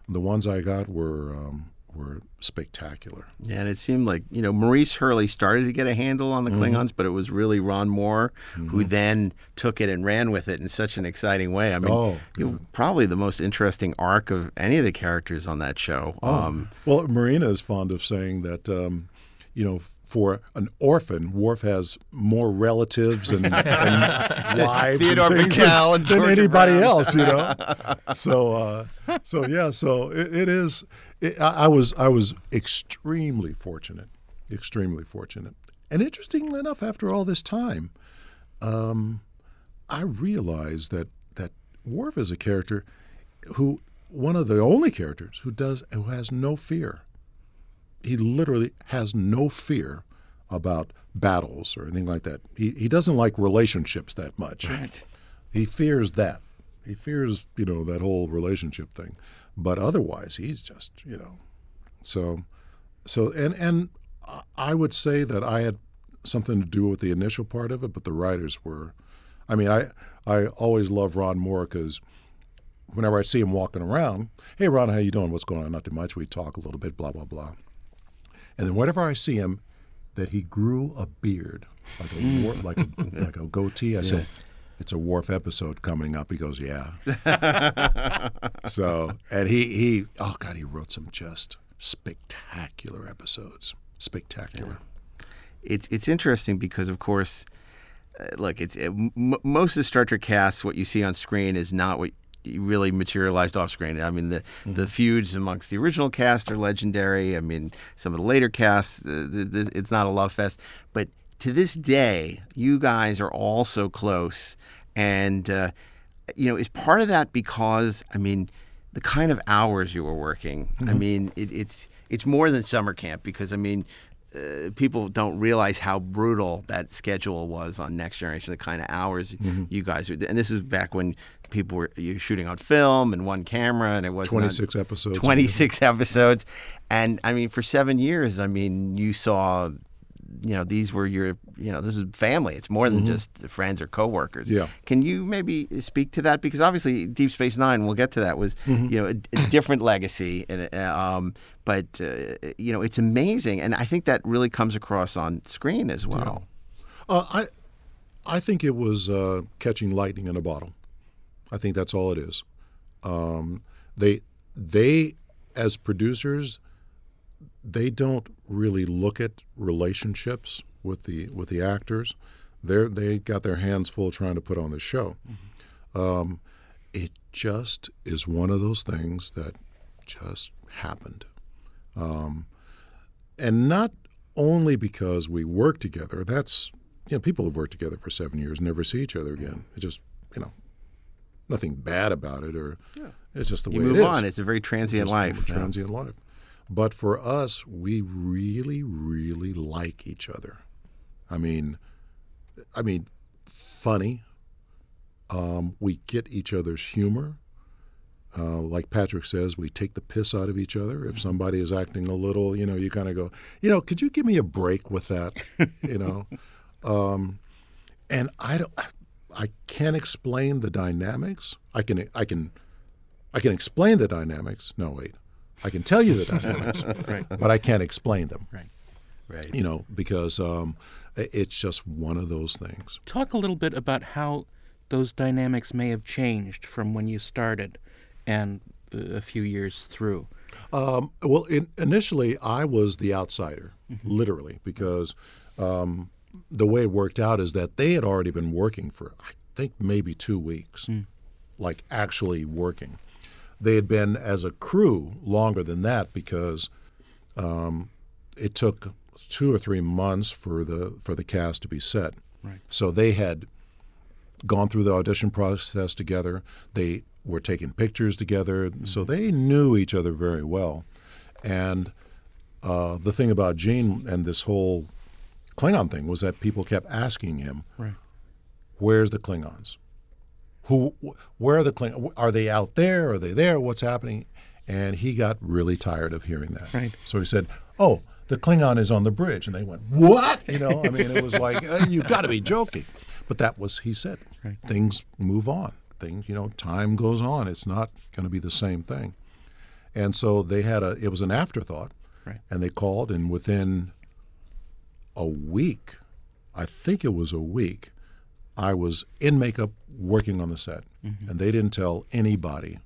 S6: the ones I got were um, were spectacular.
S3: Yeah, and it seemed like you know Maurice Hurley started to get a handle on the
S6: Mm-hmm.
S3: Klingons, but it was really Ron Moore who then took it and ran with it in such an exciting way. I mean,
S6: Oh,
S3: you probably the most interesting arc of any of the characters on that show.
S6: Oh.
S3: Um,
S6: Well, Marina is fond of saying that, um, you know, for an orphan, Worf has more relatives and, [LAUGHS] and wives
S3: Theodore
S6: and things
S3: Bikel and
S6: than, than anybody
S3: Brown.
S6: else, you know. [LAUGHS] so, uh, so yeah, so it, it is. It, I, I was I was extremely fortunate, extremely fortunate, and interestingly enough, after all this time, um, I realized that that Worf is a character who one of the only characters who does who has no fear. He literally has no fear about battles or anything like that. He he doesn't like relationships that much.
S3: Right.
S6: He fears that. He fears, you know, that whole relationship thing. But otherwise, he's just, you know. So so and and I- would say that I had something to do with the initial part of it, but the writers were I mean, I I always love Ron Moore because whenever I see him walking around, hey Ron, how you doing? What's going on? Not too much. We talk a little bit, blah blah blah. And then whenever I see him, that he grew a beard, like a war, like a, [LAUGHS] like a goatee. I said, "It's a Worf episode coming up." He goes, "Yeah." [LAUGHS] so, and he he oh god, he wrote some just spectacular episodes, spectacular.
S3: it's it's interesting because of course uh, look it's it, m- most of the Star Trek casts what you see on screen is not what really materialized off screen. I mean the the feuds amongst the original cast are legendary. I mean some of the later casts the, the, the, it's not a love fest, but to this day you guys are all so close and uh, you know, is part of that because I mean, the kind of hours you were working. I mean, it, it's it's more than summer camp because I mean. Uh, people don't realize how brutal that schedule was on Next Generation. The kind of hours you guys were, and this is back when people were you shooting on film and one camera, and it was
S6: 26 episodes.
S3: 26 [LAUGHS] episodes. And I mean, for seven years, I mean, you saw, you know, these were your, you know, this is family. It's more than just friends or coworkers.
S6: Yeah.
S3: Can you maybe speak to that? Because obviously, Deep Space Nine, we'll get to that, was, you know, a, a [COUGHS] different legacy. And, uh, um, but, uh, you know, it's amazing. And I think that really comes across on screen as well.
S6: Uh, I, I think it was uh, catching lightning in a bottle. I think that's all it is. Um, they, they, as producers, they don't really look at relationships with the with the actors. They they got their hands full trying to put on the show. Um, it just is one of those things that just happened, um, and not only because we work together. That's you know people have worked together for seven years, never see each other again. It just you know nothing bad about it, or it's just the
S3: You
S6: way
S3: move
S6: it is
S3: on. It's a very transient
S6: just
S3: life.
S6: a transient life. But for us, we really, really like each other. I mean, I mean, funny. Um, we get each other's humor. Uh, like Patrick says, we take the piss out of each other. If somebody is acting a little, you know, you kind of go, you know, could you give me a break with that? [LAUGHS] you know, um, and I don't, I can't explain the dynamics. I can, I can, I can explain the dynamics. No, wait, I can tell you the dynamics, [LAUGHS]
S4: Right.
S6: but I can't explain them.
S4: Right.
S3: Right.
S6: You know, because um, it's just one of those things.
S4: Talk a little bit about how those dynamics may have changed from when you started and uh, a few years through.
S6: Um, well, in, initially, I was the outsider, literally, because um, the way it worked out is that they had already been working for, I think, maybe two weeks, like actually working. They had been as a crew longer than that because um, it took two or three months for the for the cast to be set.
S4: Right.
S6: So they had gone through the audition process together. They were taking pictures together, so they knew each other very well. And uh, the thing about Gene and this whole Klingon thing was that people kept asking him,
S4: Right.
S6: "Where's the Klingons? Who? Where are the Klingons? Are they out there? Are they there? What's happening?" And he got really tired of hearing that.
S4: Right.
S6: So he said, "Oh, the Klingon is on the bridge," and they went, "What?" You know, I mean, it was like, uh, "You got to be joking," but that was he said.
S4: Right.
S6: Things move on. Things, you know, time goes on. It's not going to be the same thing. And so they had a. It was an afterthought,
S4: Right.
S6: and they called, and within a week, I think it was a week, I was in makeup working on the set,
S4: Mm-hmm.
S6: and they didn't tell anybody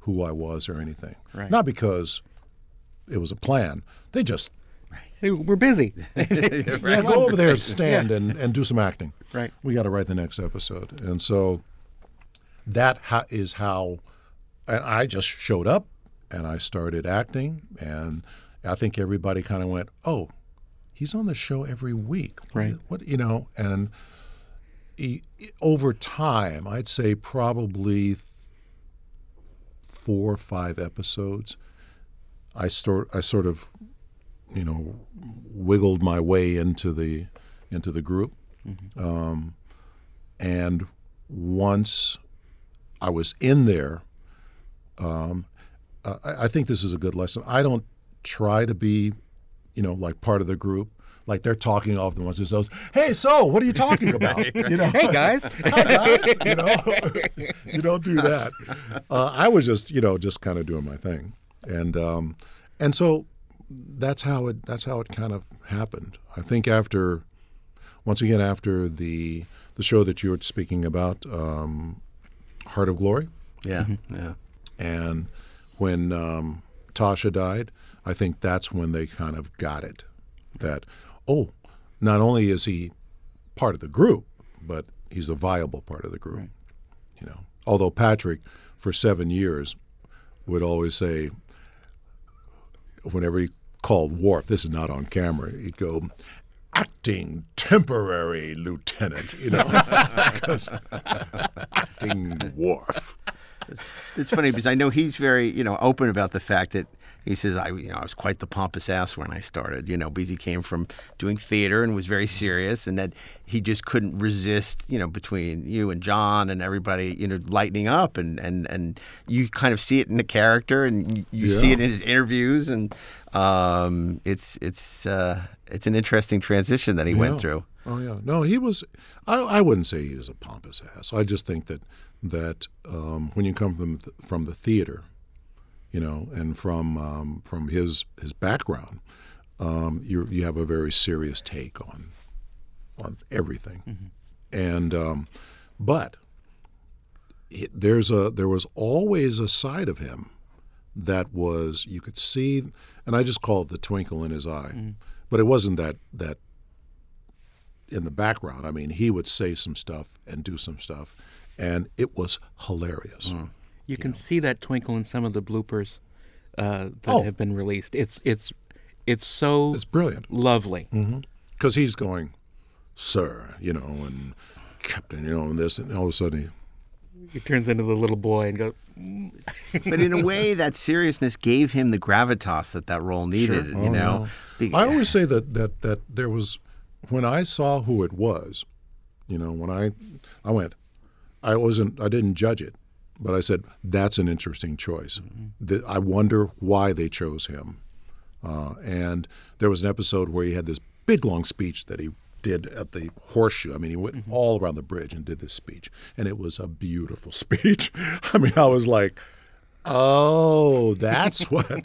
S6: who I was or anything.
S4: Right.
S6: Not because it was a plan. They just
S4: Hey, we're busy. [LAUGHS] [LAUGHS]
S6: yeah, go over there, stand, and, and do some acting.
S4: Right.
S6: We got to write the next episode, and so that ha- is how. And I just showed up, and I started acting, and I think everybody kind of went, "Oh, he's on the show every week,
S4: Right.
S6: What you know?" And he, over time, I'd say probably four or five episodes. I sort I sort of, you know, wiggled my way into the into the group, um, and once I was in there, um, uh, I, I think this is a good lesson. I don't try to be, you know, like part of the group. Like they're talking off amongst themselves. Hey, so what are you talking [LAUGHS] about? You know,
S4: hey guys. [LAUGHS]
S6: hi guys. You know, [LAUGHS] you don't do that. Uh, I was just, you know, just kind of doing my thing, and um, and so that's how it that's how it kind of happened. I think after, once again, after the the show that you were speaking about, um, Heart of Glory,
S3: Yeah. Yeah.
S6: and when um, Tasha died, I think that's when they kind of got it that oh, not only is he part of the group, but he's a viable part of the group. You know, although Patrick for seven years would always say, whenever he called Worf, this is not on camera, he'd go. acting temporary lieutenant, you know, [LAUGHS] 'Cause acting Worf.
S3: It's funny because I know he's very, you know, open about the fact that he says I, you know, I was quite the pompous ass when I started, you know, because he came from doing theater and was very serious, and that he just couldn't resist, you know, between you and John and everybody, you know, lightening up, and and and you kind of see it in the character, and you, you see it in his interviews, and um, it's it's uh, it's an interesting transition that he went through.
S6: Oh yeah, no, he was. I, I wouldn't say he was a pompous ass. I just think that that um, when you come from the, from the theater, you know, and from um, from his his background, um, you you have a very serious take on on everything, and um, but it, there's a there was always a side of him that was you could see, and I just call it the twinkle in his eye, but it wasn't that that in the background. I mean, he would say some stuff and do some stuff, and it was hilarious.
S4: You can see that twinkle in some of the bloopers uh, that
S6: Oh.
S4: have been released. It's it's it's so
S6: It's brilliant
S4: lovely.
S6: because he's going, "Sir," you know, and Captain, you know, and this, and all of a sudden,
S4: He he turns into the little boy and goes, [LAUGHS]
S3: But in a way, that seriousness gave him the gravitas that that role needed.
S6: Oh,
S3: you know,
S6: he,
S3: Be-
S6: I always say that that that there was when I saw who it was, you know, when I I went, I wasn't, I didn't judge it, but I said that's an interesting choice. That I wonder why they chose him. Uh, and there was an episode where he had this big long speech that he did at the horseshoe. I mean, he went all around the bridge and did this speech, and it was a beautiful [LAUGHS] speech. [LAUGHS] I mean, I was like, "Oh, that's [LAUGHS] what.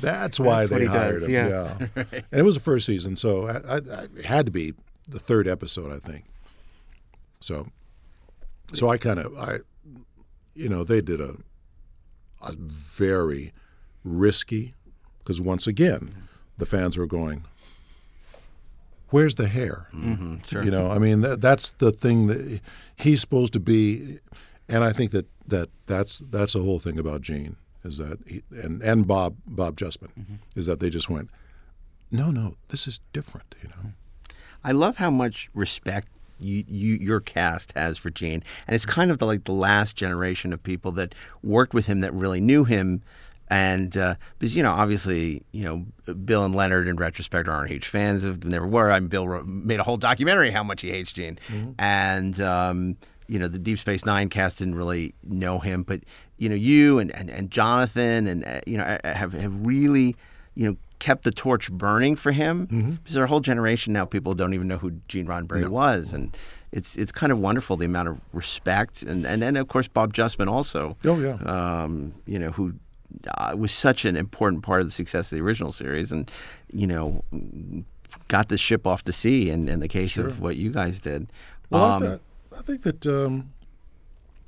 S6: That's why
S4: That's
S6: they
S4: he
S6: hired
S4: does,
S6: him."
S4: yeah.
S6: And it was the first season, so I, I, it had to be the third episode, I think. So, so I kind of, I, you know, they did a, a very risky, because once again, the fans were going, "Where's the hair?" Mm-hmm,
S3: sure.
S6: You know, I mean, that, that's the thing that he's supposed to be, and I think that that that's that's the whole thing about Gene is that he, and and Bob Bob Justman is that they just went, no, no, this is different, you know.
S3: I love how much respect you, you your cast has for Gene, and it's kind of the, like the last generation of people that worked with him that really knew him. And uh, because you know, obviously, you know, Bill and Leonard in retrospect aren't huge fans of, never were. I mean, Bill wrote, made a whole documentary how much he hates Gene, and um, you know, the Deep Space Nine cast didn't really know him, but you know, you and and, and Jonathan and uh, you know have have really you know kept the torch burning for him because our whole generation now people don't even know who Gene Roddenberry was, and it's it's kind of wonderful the amount of respect and and then of course Bob Justman also.
S6: Oh, yeah.
S3: Um, you know who. Uh, was such an important part of the success of the original series, and you know, got the ship off to sea. In, in the case of what you guys did,
S6: Well,
S3: Um,
S6: I, th- I think that um,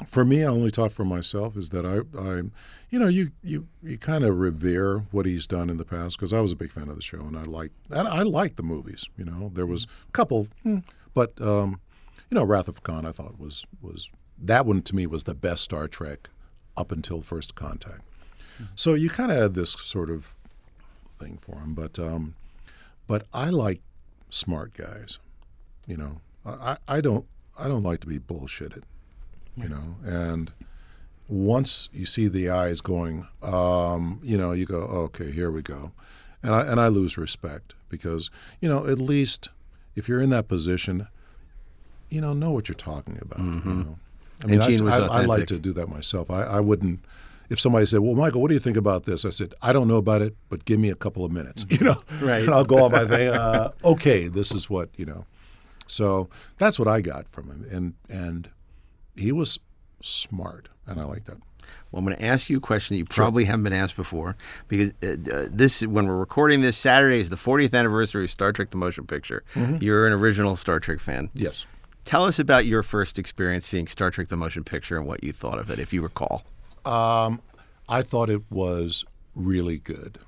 S6: for me, I only talk for myself. Is that I, I you know, you you you kind of revere what he's done in the past because I was a big fan of the show and I like and I like the movies. You know, there was a couple, hmm, but um, you know, Wrath of Khan, I thought was was that one to me was the best Star Trek up until First Contact. So you kind of had this sort of thing for him, but um, but I like smart guys. You know, I I don't I don't like to be bullshitted. You know, and once you see the eyes going, um, you know, you go, okay, here we go, and I and I lose respect because you know at least if you're in that position, you know, know what you're talking about. You know, I
S3: mean Gene
S6: I,
S3: was
S6: I, I like to do that myself. I, I wouldn't. If somebody said, "Well, Michael, what do you think about this?" I said, "I don't know about it, but give me a couple of minutes." [LAUGHS] You know,
S3: Right.
S6: And I'll go on my thing. Uh, okay, this is what you know. So that's what I got from him, and and he was smart, and I like that.
S3: Well, I'm going to ask you a question that you probably haven't been asked before because uh, uh, this, when we're recording this, Saturday is the 40th anniversary of Star Trek: The Motion Picture. You're an original Star Trek fan.
S6: Yes.
S3: Tell us about your first experience seeing Star Trek: The Motion Picture and what you thought of it, if you recall.
S6: Um, I thought it was really good.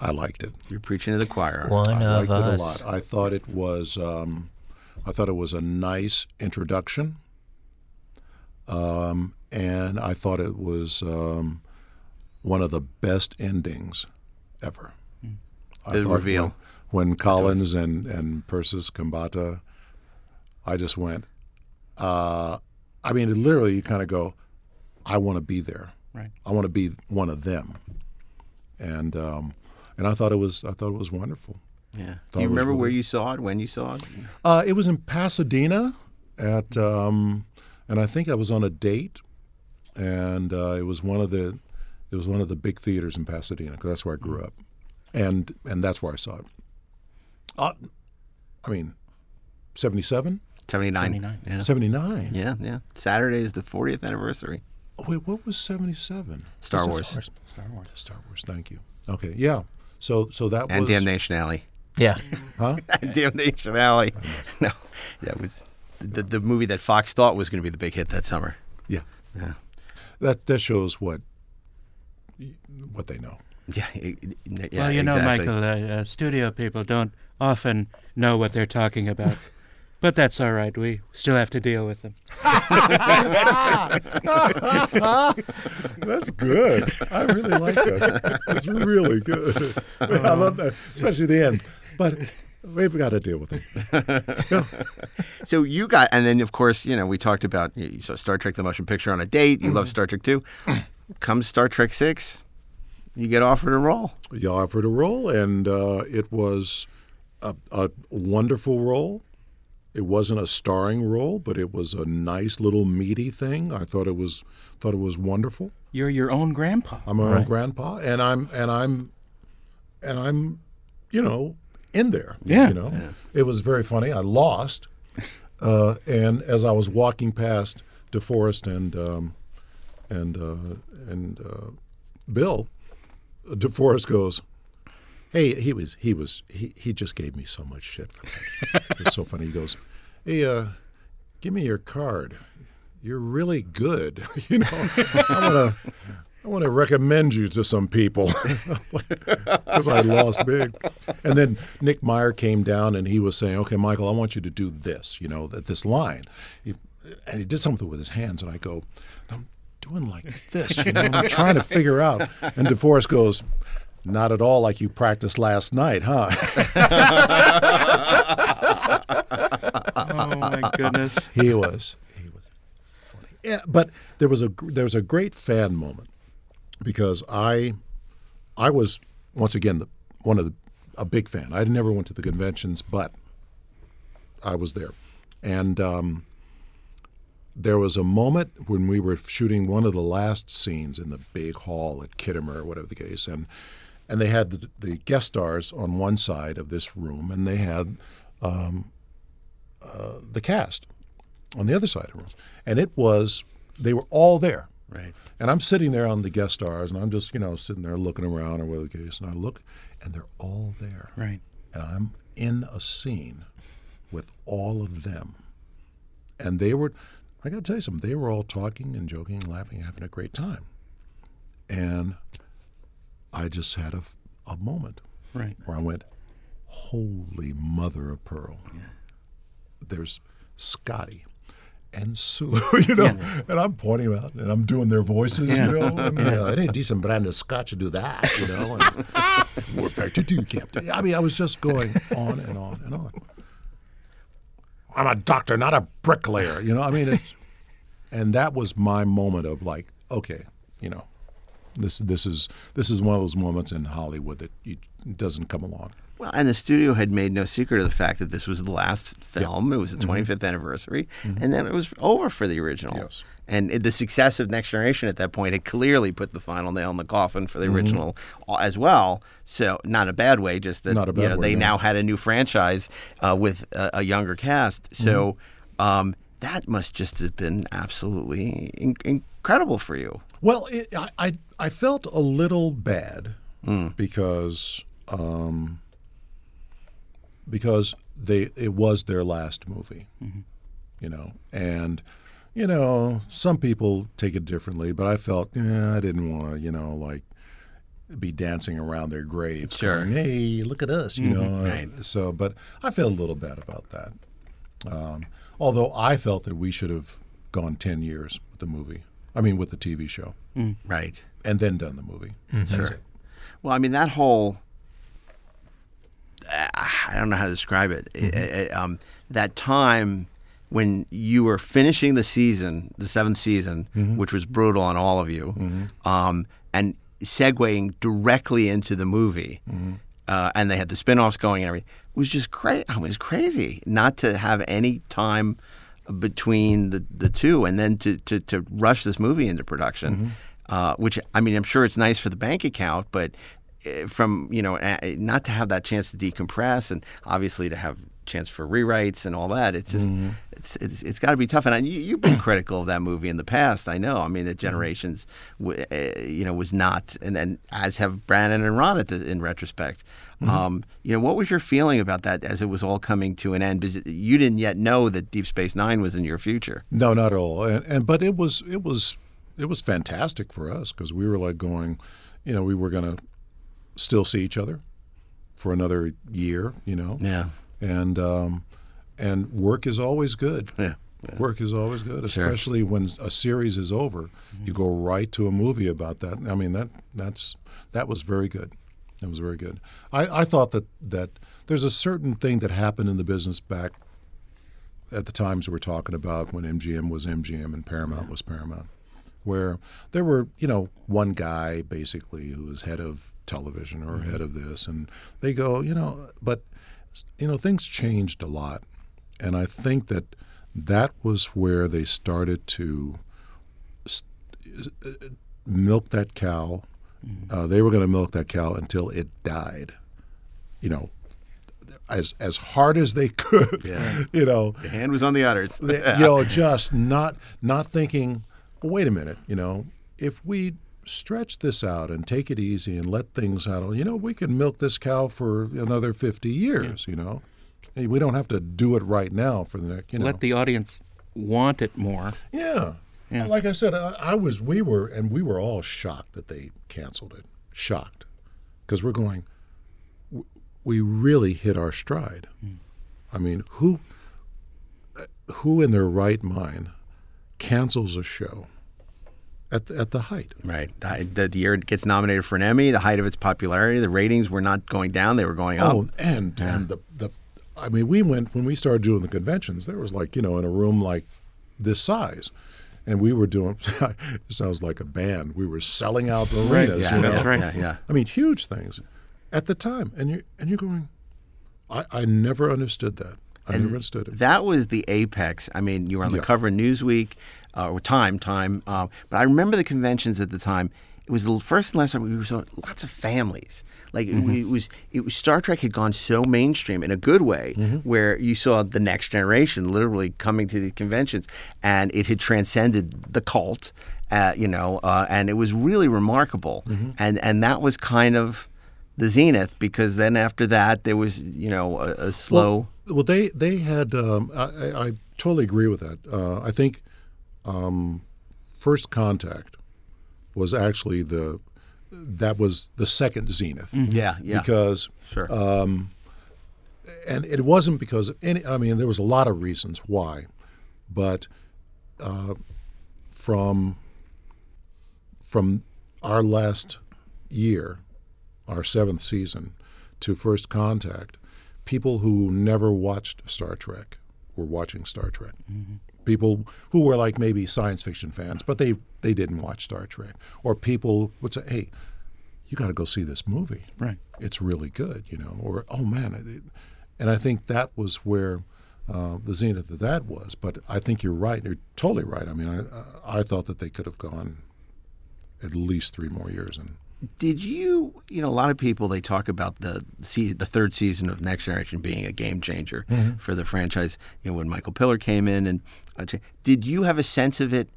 S6: I liked it.
S3: You're preaching to the choir.
S5: One
S6: I
S5: of
S6: liked
S5: us.
S6: it a lot. I thought it was. Um, I thought it was a nice introduction. Um, and I thought it was um, one of the best endings ever.
S3: The reveal.
S6: When, when Collins and and Persis Khambatta, I just went. Uh, I mean, literally, you kind of go, I want to be there.
S4: Right.
S6: I want to be one of them. And um, and I thought it was I thought it was wonderful.
S3: Yeah. Do you remember where you saw it? When you saw it?
S6: Uh, it was in Pasadena at, um, and I think I was on a date, and uh, it was one of the, it was one of the big theaters in Pasadena because that's where I grew up, and and that's where I saw it. Uh, I mean, 77?
S3: 79.
S4: 79.
S3: Yeah.
S6: 79?
S3: Yeah, yeah. Saturday is the 40th anniversary.
S6: Oh, wait, what was 77?
S3: Star
S6: Was
S3: Wars.
S4: Star Wars.
S6: Star Wars. Thank you. Okay, yeah. So so that was And
S3: Damnation Alley.
S5: Yeah.
S6: huh? [LAUGHS]
S3: Damnation Alley. [LAUGHS] No, that was the, the movie that Fox thought was going to be the big hit that summer.
S6: Yeah.
S3: Yeah.
S6: That that shows what what they know.
S3: Yeah. it- it- yeah
S4: well, you know,
S3: exactly.
S4: Michael, uh, uh, studio people don't often know what they're talking about. [LAUGHS] but that's all right. We still have to deal with them. [LAUGHS]
S6: That's good. I really like that. That's really good. [LAUGHS] I love that, especially the end. But we've got to deal with it. [LAUGHS]
S3: So you got, and then of course, you know, we talked about you saw Star Trek: The Motion Picture on a date. You love Star Trek Two. [CLEARS THROAT] Comes Star Trek Six, you get offered a role.
S6: You offered a role, and uh, it was a, a wonderful role. It wasn't a starring role, but it was a nice little meaty thing. I thought it was thought it was wonderful.
S4: You're your own grandpa.
S6: I'm my own grandpa, and I'm and I'm and I'm, you know, in there.
S4: Yeah.
S6: You know, it was very funny. I lost, uh, and as I was walking past DeForest and um, and uh, and uh, Bill, DeForest goes, "Hey, he was he was he he just gave me so much shit for that. it was so funny." He goes, "Hey, uh, give me your card. You're really good. [LAUGHS] you know, I want to." I want to recommend you to some people [LAUGHS] because I lost big. And then Nick Meyer came down and he was saying, "Okay, Michael, I want you to do this. You know, that this line." He, and he did something with his hands, and I go, "I'm doing like this. You know, I'm trying to figure out." And DeForest goes, "Not at all like you practiced last night, huh?" [LAUGHS]
S4: oh my goodness.
S6: he was he was funny. Yeah, but there was a there was a great fan moment because I I was once again the, one of the a big fan. I never went to the conventions, but I was there, and um, there was a moment when we were shooting one of the last scenes in the big hall at Khitomer, or whatever the case, and and they had the, the guest stars on one side of this room, and they had um, uh, the cast on the other side of the room, and it was they were all there.
S3: Right.
S6: And I'm sitting there on the guest stars, and I'm just you know sitting there looking around or whatever the case, and I look, and they're all there,
S4: Right.
S6: and I'm in a scene with all of them, and they were. I got to tell you something. They were all talking and joking, and laughing, and having a great time, and I just had a, a moment
S4: Right.
S6: where I went, "Holy mother of pearl!" There's Scotty and Sue, [LAUGHS] you know, and I'm pointing them out and I'm doing their voices,
S4: Yeah.
S6: you know. And, I need a decent brand of scotch to do that, you know. And, [LAUGHS] We're back to do, Captain. I mean, I was just going on and on and on. I'm a doctor, not a bricklayer, you know. I mean, it's, and that was my moment of like, okay, you know, this this is this is one of those moments in Hollywood that you, doesn't come along.
S3: Well, and the studio had made no secret of the fact that this was the last film. It was the 25th anniversary, and then it was over for the original.
S6: Yes.
S3: And it- the success of Next Generation at that point had clearly put the final nail in the coffin for the original uh, as well. So, not a bad way, just that
S6: Not a
S3: you know,
S6: way,
S3: they
S6: no.
S3: now had a new franchise uh, with a, a younger cast. So, um, that must just have been absolutely in- incredible for you.
S6: Well, it, I, I I felt a little bad because um, because they it was their last movie, you know, and you know some people take it differently, but I felt yeah I didn't want to you know like be dancing around their graves,
S3: Sure.
S6: going, hey, look at us, you know.
S3: Right.
S6: So, but I felt a little bad about that. Um, although I felt that we should have gone ten years with the movie. I mean, with the TV show,
S3: Right.
S6: and then done the movie. That's
S3: Sure.
S6: it.
S3: Well, I mean that whole. Uh, I don't know how to describe it. It- it- um, that time when you were finishing the season, the seventh season, which was brutal on all of you, um, and segueing directly into the movie, uh, and they had the spin-offs going and everything, it was just crazy. I mean, it was crazy not to have any time between the, the two, and then to, to, to rush this movie into production. Uh, which I mean, I'm sure it's nice for the bank account, but uh, from you know uh, not to have that chance to decompress and obviously to have chance for rewrites and all that. It's just it's it's, it's got to be tough. And I, you, you've been critical of that movie in the past I know. I mean that generations w- uh, you know was not and, and as have Brannon and Ron at the, in retrospect. Um, you know what was your feeling about that as it was all coming to an end? Because you didn't yet know that Deep Space Nine was in your future.
S6: No, not at all. And, and but it was it was it was fantastic for us because we were like going, you know, we were going to still see each other for another year, you know.
S3: yeah
S6: And um, and work is always good.
S3: yeah
S6: Work is always good, especially when a series is over. You go right to a movie about that. I mean that that's that was very good. That was very good. I, I thought that that there's a certain thing that happened in the business back at the times we're talking about when MGM was MGM and Paramount was Paramount, where there were you know one guy basically who was head of television or head of this, and they go you know, but you know things changed a lot, and I think that that was where they started to uh, milk that cow. Uh, they were going to milk that cow until it died. You know, as as hard as they [LAUGHS] could.
S3: Yeah.
S6: You know,
S3: the hand was on the udders
S6: you know, just not not thinking. Well, wait a minute. You know, if we stretch this out and take it easy and let things settle, you know, we can milk this cow for another fifty years. You know, Hey, we don't have to do it right now for the next. You know,
S4: Let the audience want it more.
S6: yeah.
S4: Yeah.
S6: Like I said, I, I was, we were, and we were all shocked that they canceled it. Shocked. Because we're going, we really hit our stride. Hmm. I mean, who, uh, who in their right mind cancels a show at the, at the height?
S3: Right. The, the year it gets nominated for an Emmy, the height of its popularity, the ratings were not going down; they were going up.
S6: Oh, and and the the, I mean, we went when we started doing the conventions. There was like you know in a room like this size, and we were doing. [LAUGHS] it sounds like a band. We were selling out the arenas.
S3: yeah,
S6: you know?
S4: that's right.
S3: Yeah, yeah.
S6: I mean, huge things at the time, and you and you're going. I, I never understood that. I never understood it.
S3: That was the apex. I mean, you were on the
S6: Yeah.
S3: cover of Newsweek uh, or Time, Time. Um, but I remember the conventions at the time. It was the first and last time we saw lots of families. Like it, it was, it was Star Trek had gone so mainstream in a good way, where you saw the next generation literally coming to these conventions, and it had transcended the cult. Uh, you know, uh, and it was really remarkable. And and that was kind of the zenith because then after that there was you know a, a slow.
S6: Well, they they had. Um, I, I totally agree with that. Uh, I think um, First Contact was actually the that was the second zenith.
S3: Yeah, yeah.
S6: Because
S3: Sure.
S6: and it wasn't because of any. I mean, there was a lot of reasons why, but uh, from from our last year, our seventh season, to First Contact, people who never watched Star Trek were watching Star Trek. People who were like maybe science fiction fans, but they they didn't watch Star Trek, or people would say, "Hey, you got to go see this movie.
S4: Right.
S6: It's really good, you know." Or, "Oh man," and I think that was where uh, the zenith of that was. But I think you're right. You're totally right. I mean, I I thought that they could have gone at least three more years, and
S3: Did you, you know, a lot of people they talk about the the third season of Next Generation being a game changer for the franchise. You know, when Michael Piller came in, and uh, did you have a sense of it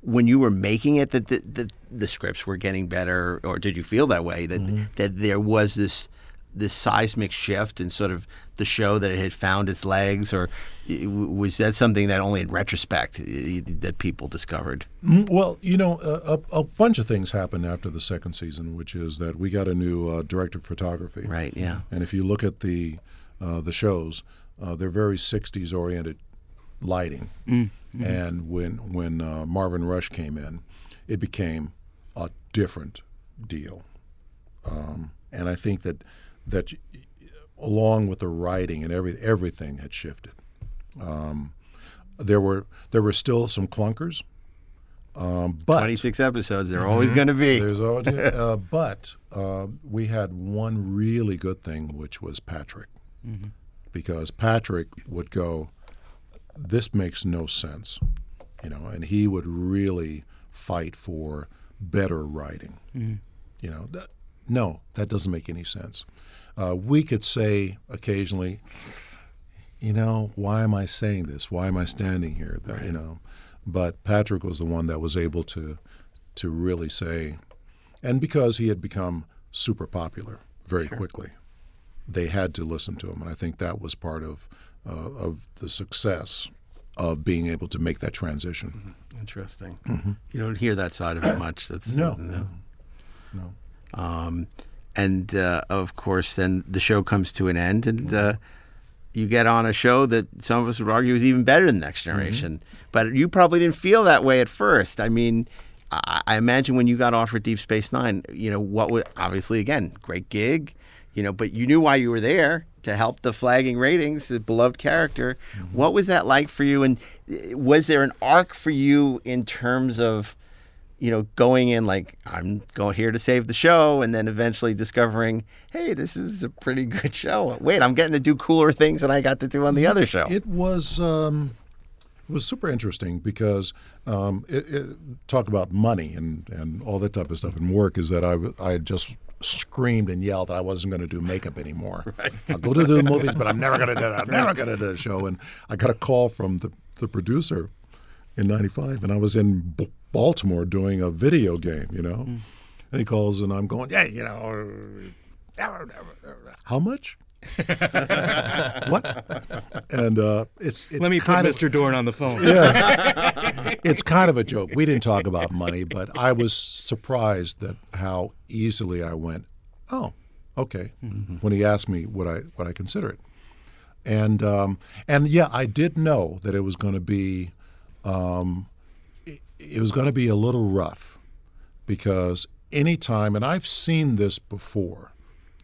S3: when you were making it that the, the, the scripts were getting better, or did you feel that way that that there was this this seismic shift and sort of the show that it had found its legs, or was that something that only in retrospect that people discovered?
S6: Mm, Well, you know, a, a, bunch of things happened after the second season, which is that we got a new uh, director of photography.
S3: Right, yeah.
S6: And if you look at the uh, the shows, uh, they're very '60s oriented lighting. And when when uh, Marvin Rush came in, it became a different deal. Um, and I think that that along with the writing and every everything had shifted. Um, there were there were still some clunkers, um, but
S3: 26 episodes. They're always going to be.
S6: there's always, [LAUGHS] uh, but uh, we had one really good thing, which was Patrick, because Patrick would go, "This makes no sense," you know, and he would really fight for better writing. You know, that, no, that doesn't make any sense. Uh, we could say occasionally, you know, why am I saying this? Why am I standing here? That, You know, but Patrick was the one that was able to to really say, and because he had become super popular very quickly, they had to listen to him, and I think that was part of uh, of the success of being able to make that transition.
S3: Interesting. You don't hear that side of it much. That's
S6: No.
S3: no.
S6: No.
S3: Um, and uh, of course, then the show comes to an end, and uh, you get on a show that some of us would argue is even better than Next Generation. But you probably didn't feel that way at first. I mean, I, I imagine when you got offered Deep Space Nine, you know what was obviously again great gig, you know, but you knew why you were there to help the flagging ratings, the beloved character. What was that like for you? And uh, was there an arc for you in terms of you know, going in like I'm going here to save the show, and then eventually discovering, hey, this is a pretty [LAUGHS] good show. Wait, I'm getting to do cooler things than I got to do on the other show.
S6: It was um, it was super interesting because um, it, it, talk about money and, and all that type of stuff and work is that I had just screamed and yelled that I wasn't going to do makeup anymore. [LAUGHS] I'll go to the movies, but I'm never going to do that. I'm never going to do the show. And I got a call from the, the producer in 95 and I was in Baltimore doing a video game, you know. And he calls and I'm going, yeah, you know, how much? [LAUGHS] what? And uh, it's it's
S4: Let me put
S6: of
S4: Mr. Dorn on the phone.
S6: Yeah, [LAUGHS] it's kind of a joke. We didn't talk about money, but I was surprised that how easily I went. Oh, okay. When he asked me would I would I consider it, and um, and yeah, I did know that it was going to be um, it, was going to be a little rough because anytime, and I've seen this before.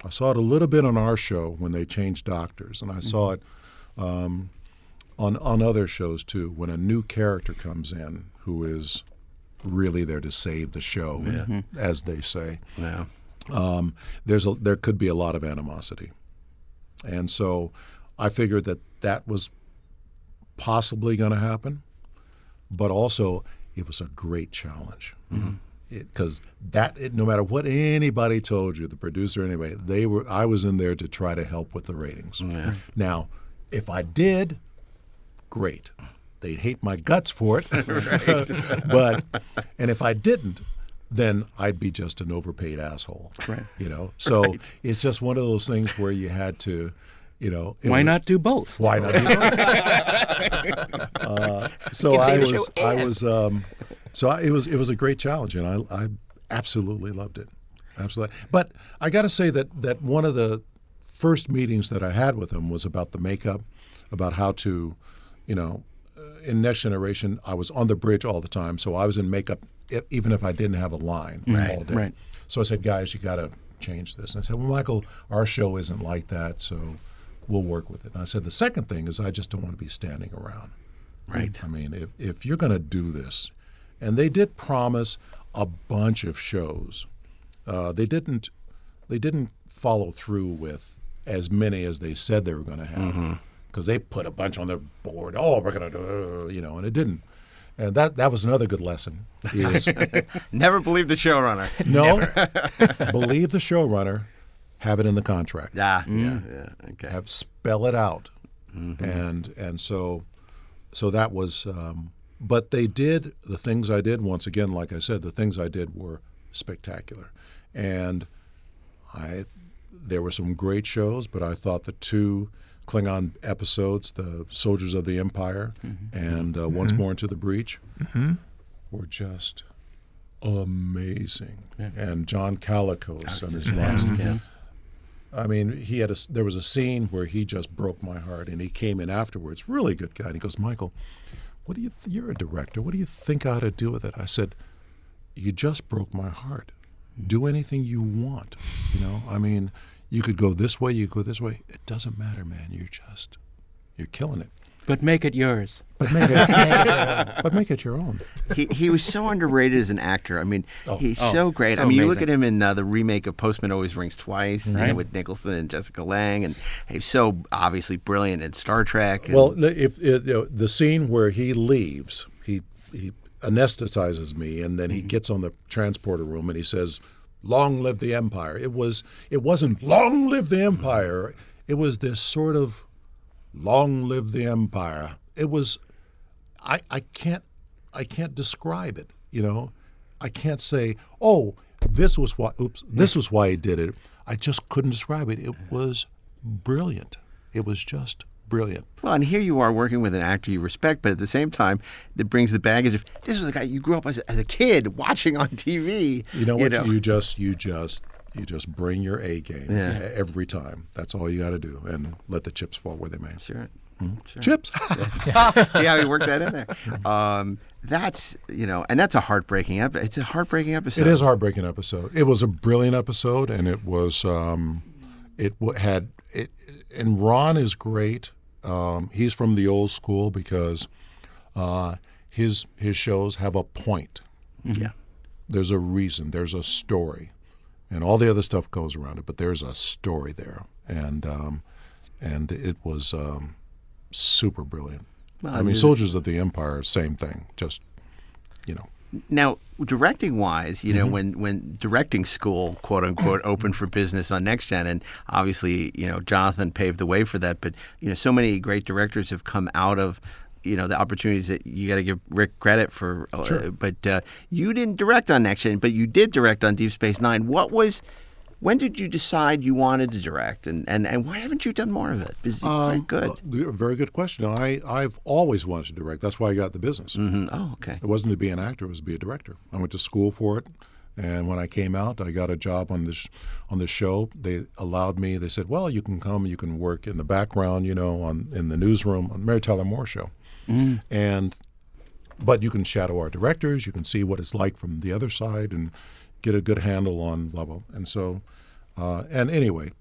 S6: I saw it a little bit on our show when they changed doctors, and I saw it um, on on other shows too. When a new character comes in who is really there to save the show, as they say,
S3: Yeah.
S6: um, there's a, there could be a lot of animosity, and so I figured that that was possibly going to happen, but also it was a great challenge mm-hmm. because that it, no matter what anybody told you, the producer anyway, they were I was in there to try to help with the ratings. Now, if I did, great. They'd hate my guts for it. [LAUGHS] [LAUGHS] but and if I didn't, then I'd be just an overpaid asshole. Right. You know. So [LAUGHS] it's just one of those things where you had to, you know.
S4: Why
S6: was-
S4: not do both?
S6: why not? do both? [LAUGHS] uh, so I
S5: save the
S6: was, I
S5: and-
S6: was, um, so I, it was, it was a great challenge, and I, I absolutely loved it, absolutely. But I got to say that that one of the first meetings that I had with him was about the makeup, about how to, you know, uh, in Next Generation, I was on the bridge all the time, so I was in makeup e- even if I didn't have a line all day.
S4: right.
S6: So I said, guys, you got to change this. And I said, well, Michael, our show isn't like that, so we'll work with it. And I said, the second thing is I just don't want to be standing around.
S3: Right.
S6: I mean, if, if you're going to do this, and they did promise a bunch of shows, uh, they didn't they didn't follow through with as many as they said they were going to have because they put a bunch on their board. Oh, we're going to do, you know, and it didn't. And that that was another good lesson. Is [LAUGHS]
S3: Never [LAUGHS] believe the showrunner.
S6: no, believe the showrunner, have it in the contract.
S3: Ah, yeah. Yeah. Yeah. Okay.
S6: have spell it out, mm-hmm. and and so so that was. Um, but they did the things I did. Once again, like I said, the things I did were spectacular, and I there were some great shows. But I thought the two Klingon episodes, the Soldiers of the Empire, mm-hmm. and uh, Once mm-hmm. More into the Breach, were just amazing. And John Colicos and his last I mean, he had a, there was a scene where he just broke my heart, and he came in afterwards, really good guy. And he goes, Michael, what do you? Th- you're a director. What do you think I ought to do with it? I said, you just broke my heart. Do anything you want. You know, I mean, You could go this way, you could go this way. It doesn't matter, man. You're just you're killing it.
S4: But make it yours.
S6: But make it, [LAUGHS] but make it your own.
S3: he, he was so underrated as an actor. I mean, he's
S4: Oh,
S3: so great.
S4: so
S3: I mean, you look at him in uh, the remake of Postman Always Rings Twice you know, with Nicholson and Jessica Lange, and he's so obviously brilliant in Star Trek. and-
S6: Well, if, if you know, the scene where he leaves, he he anesthetizes me, and then he gets on the transporter room and he says, "Long live the empire." It was it wasn't "Long live the empire." It was this sort of "Long live the empire." It was I I can't I can't describe it. You know, I can't say, "Oh, this was why." Oops, this was why he did it. I just couldn't describe it. It was brilliant. It was just brilliant.
S3: Well, and here you are working with an actor you respect, but at the same time, it brings the baggage of this was a guy you grew up as, as a kid [LAUGHS] watching on TV.
S6: You know what? You, just you just you just bring your A game
S3: Yeah.
S6: every time. That's all you got to do, and let the chips fall where they may.
S3: Sure. Sure.
S6: Chips. [LAUGHS] [LAUGHS]
S3: See how he worked that in there. Um, that's you know, and that's a heartbreaking episode. It's a heartbreaking episode.
S6: it is a heartbreaking episode. It was a brilliant episode, and it was um, it w- had it. And Ron is great. Um, he's from the old school because uh, his his shows have a point.
S3: Yeah.
S6: there's a reason, there's a story, and all the other stuff goes around it. But there's a story there, and um, and it was um, super brilliant. I mean, Soldiers of the Empire, same thing. Just you know,
S3: Now, directing wise, you know,
S6: Mm-hmm.
S3: when when directing school, quote unquote, [CLEARS THROAT] opened for business on Next Gen, and obviously, you know, Jonathan paved the way for that. But you know, so many great directors have come out of you know the opportunities that you got to give Rick credit for. Uh, but uh, you didn't direct on Next Gen, but you did direct on Deep Space Nine. What was when did you decide you wanted to direct, and, and, and why haven't you done more of it? Because you're good.
S6: Uh, very good question. I I've always wanted to direct. That's why I got the business.
S3: Mhm. Oh, okay.
S6: It wasn't to be an actor; it was to be a director. I went to school for it, and when I came out, I got a job on this on this show. They allowed me. They said, "Well, you can come. You can work in the background, you know, on in the newsroom on Mary Tyler Moore show, and but you can shadow our directors. You can see what it's like from the other side and get a good handle on blah." And so, uh, and anyway,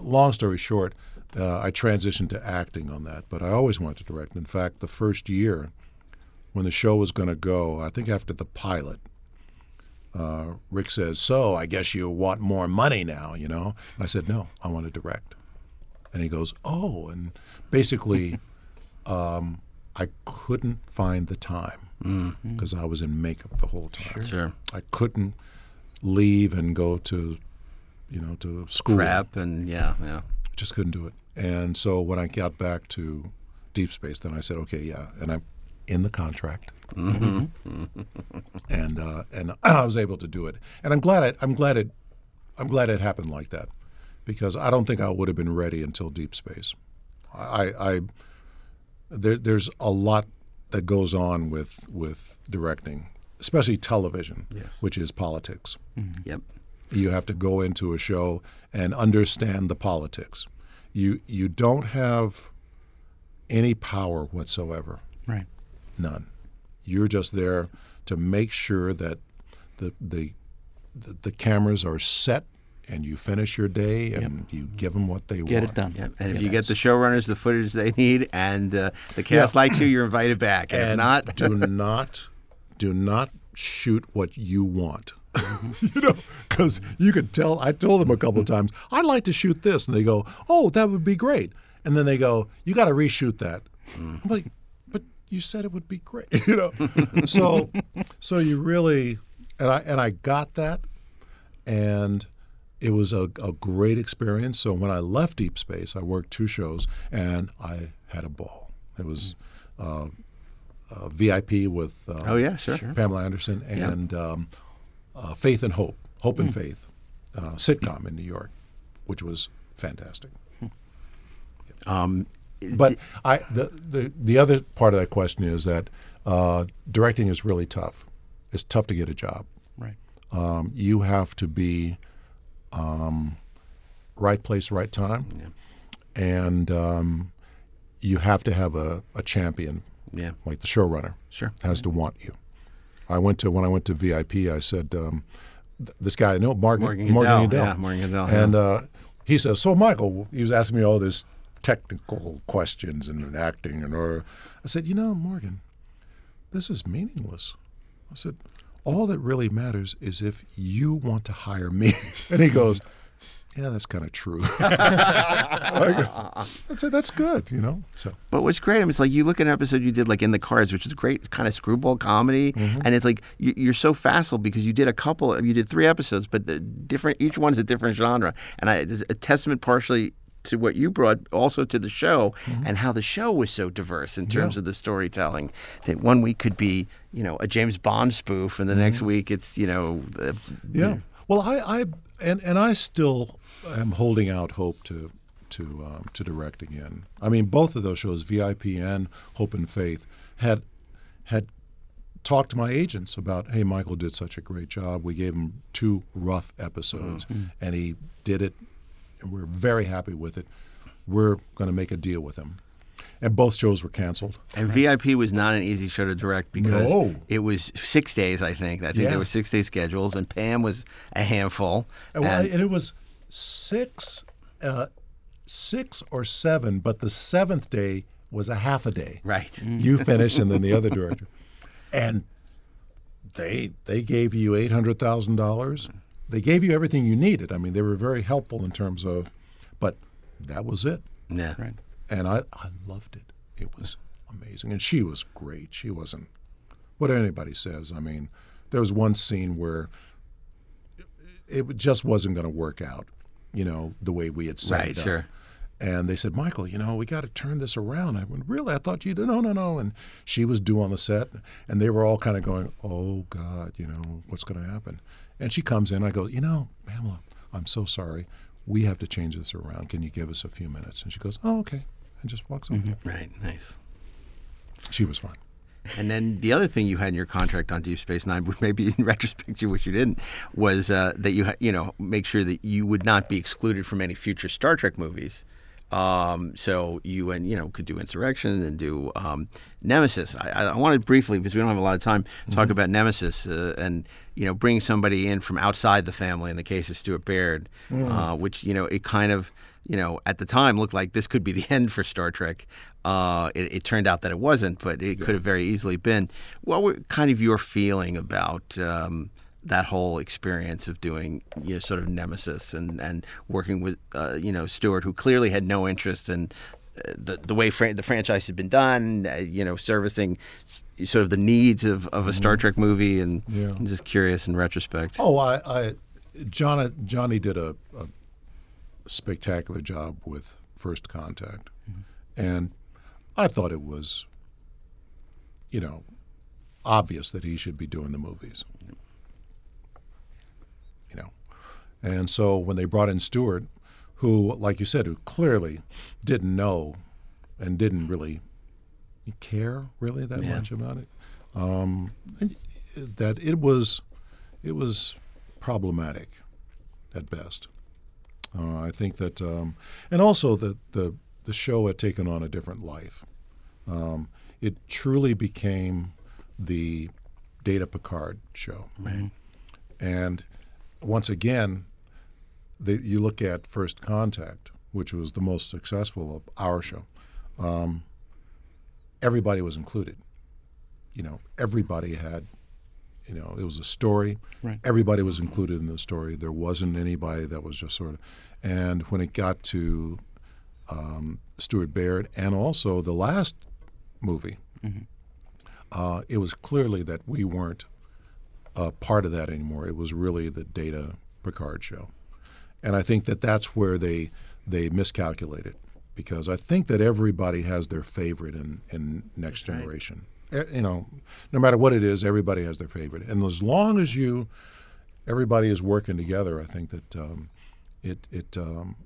S6: long story short. Uh, I transitioned to acting on that, but I always wanted to direct. In fact, the first year, when the show was going to go, I think after the pilot, uh, Rick says, "So I guess you want more money now, you know?" I said, "No, I want to direct." And he goes, "Oh," and basically, [LAUGHS] um, I couldn't find the time because I was in makeup the whole time.
S3: Sure.
S6: I couldn't leave and go to, you know, to school.
S3: Prep and yeah, yeah.
S6: Just couldn't do it. And so when I got back to Deep Space, then I said, okay, yeah, and I'm in the contract, and uh, and [CLEARS THROAT] I was able to do it. And I'm glad it. I'm glad it. I'm glad it happened like that, because I don't think I would have been ready until Deep Space. I, I there, there's a lot that goes on with with directing, especially television, which is politics
S3: Yep.
S6: you have to go into a show and understand the politics. You you don't have any power whatsoever,
S4: Right.
S6: none. You're just there to make sure that the the the, the cameras are set and you finish your day and you give them what they
S4: Get
S6: want.
S4: Get it done.
S3: Yep. And if you get the showrunners the footage they need and uh, the cast
S6: Yeah.
S3: likes you, you're invited back. And, if
S6: And
S3: not,
S6: do [LAUGHS] not do not shoot what you want. [LAUGHS] you know, because you could tell. I told them a couple of times, I'd like to shoot this, and they go, "Oh, that would be great." And then they go, "You got to reshoot that." I'm like, "But you said it would be great," [LAUGHS] you know. so, so you really, and I and I got that, and it was a, a great experience. So when I left Deep Space, I worked two shows, and I had a ball. It was. Uh, uh, VIP with uh,
S3: Oh, yeah, sure.
S6: Pamela Anderson and um, uh, Faith and Hope, Hope and Faith, uh, sitcom in New York, which was fantastic.
S3: um,
S6: But I, the, the the other part of that question is that uh, directing is really tough. It's tough to get a job.
S4: Right.
S6: Um, you have to be um, right place, right time, and um, you have to have a, a champion
S3: yeah,
S6: like the showrunner
S3: Sure.
S6: has to want you. I went to when I went to VIP. I said, um, th- "This guy, no, Morgan,
S3: Morgan
S6: Morgan Gendel,
S3: yeah, Morgan Gendel, yeah.
S6: And uh, he says, "So, Michael," he was asking me all this technical questions and acting and or I said, "You know, Morgan, this is meaningless." I said, "All that really matters is if you want to hire me." [LAUGHS] And he goes, "Yeah, that's kind of true." [LAUGHS] I, said, "That's good," you know. So
S3: But what's great, I mean, it's like you look at an episode you did like in the cards, which is great, it's kind of screwball comedy,
S6: Mm-hmm.
S3: and it's like you, you're so facile because you did a couple, you did three episodes, but the different, each one's a different genre, and I, it's a testament partially to what you brought, also to the show, and how the show was so diverse in terms
S6: Mm-hmm. Yeah.
S3: of the storytelling. That one week could be, you know, a James Bond spoof, and the next week it's, you know, the,
S6: Mm-hmm. Yeah. Well, I, I and and I still am holding out hope to to um, to direct again. I mean, both of those shows, VIP and Hope and Faith, had had talked to my agents about, hey, Michael did such a great job. We gave him two rough episodes, and he did it. And we're very happy with it. We're going to make a deal with him. And both shows were canceled.
S3: And VIP was not an easy show to direct because
S6: No.
S3: it was six days. I think. I think
S6: Yeah.
S3: there were six day schedules, and Pam was a handful.
S6: And, well,
S3: and
S6: it was six, uh, six or seven, but the seventh day was a half a day.
S3: right.
S6: You finish, and then the other director, [LAUGHS] and they they gave you eight hundred thousand dollars. They gave you everything you needed. I mean, they were very helpful in terms of, but that was it.
S3: Yeah.
S4: Right.
S6: And I, I loved it. It was amazing, and she was great. She wasn't what anybody says. I mean, there was one scene where it just wasn't going to work out, you know, the way we had set
S3: Right,
S6: it up.
S3: sure.
S6: And they said, Michael, you know, we got to turn this around. I went, really? I thought you did. No, no, no. And she was due on the set, and they were all kind of going, oh, God, you know, what's going to happen? And she comes in. I go, you know, Pamela, I'm so sorry. We have to change this around. Can you give us a few minutes? And she goes, oh, okay. And just walks away.
S3: Right. Nice.
S6: She was fine.
S3: And then the other thing you had in your contract on Deep Space Nine, which maybe in [LAUGHS] retrospect you wish you didn't, was uh, that you ha- you know make sure that you would not be excluded from any future Star Trek movies. Um, so you and you know could do Insurrection and do um, Nemesis. I, I- wanted briefly because we don't have a lot of time talk about Nemesis uh, and you know bring somebody in from outside the family. In the case of Stuart Baird, uh, which you know it kind of you know at the time looked like this could be the [LAUGHS] end for Star Trek. Uh, it, it turned out that it wasn't, but it could have very easily been. What were kind of your feeling about? Um, that whole experience of doing you know, sort of nemesis and, and working with uh, you know Stuart, who clearly had no interest in uh, the the way fran- the franchise had been done, uh, you know, servicing sort of the needs of, of a Star Trek movie, and
S6: Yeah.
S3: I'm just curious in retrospect.
S6: Oh, I, I Johnny, Johnny did a, a spectacular job with First Contact, and I thought it was, you know, obvious that he should be doing the movies. You know, and so when they brought in Stuart, who, like you said, who clearly didn't know and didn't really care really that
S3: Yeah.
S6: much about it, um, that it was it was problematic at best. Uh, I think that, um, and also that the the show had taken on a different life. Um, it truly became the Data Picard show, and once again, the, you look at First Contact, which was the most successful of our show. Um, everybody was included. You know, everybody had you know, it was a story.
S4: Right.
S6: Everybody was included in the story. There wasn't anybody that was just sort of. And when it got to um, Stuart Baird and also the last movie, uh, it was clearly that we weren't a part of that anymore. It was really the Data Picard show, and I think that that's where they they miscalculated because I think that everybody has their favorite in in Next Generation. Eh, You know, no matter what it is, everybody has their favorite, and as long as you everybody is working together, I think that um, it it um,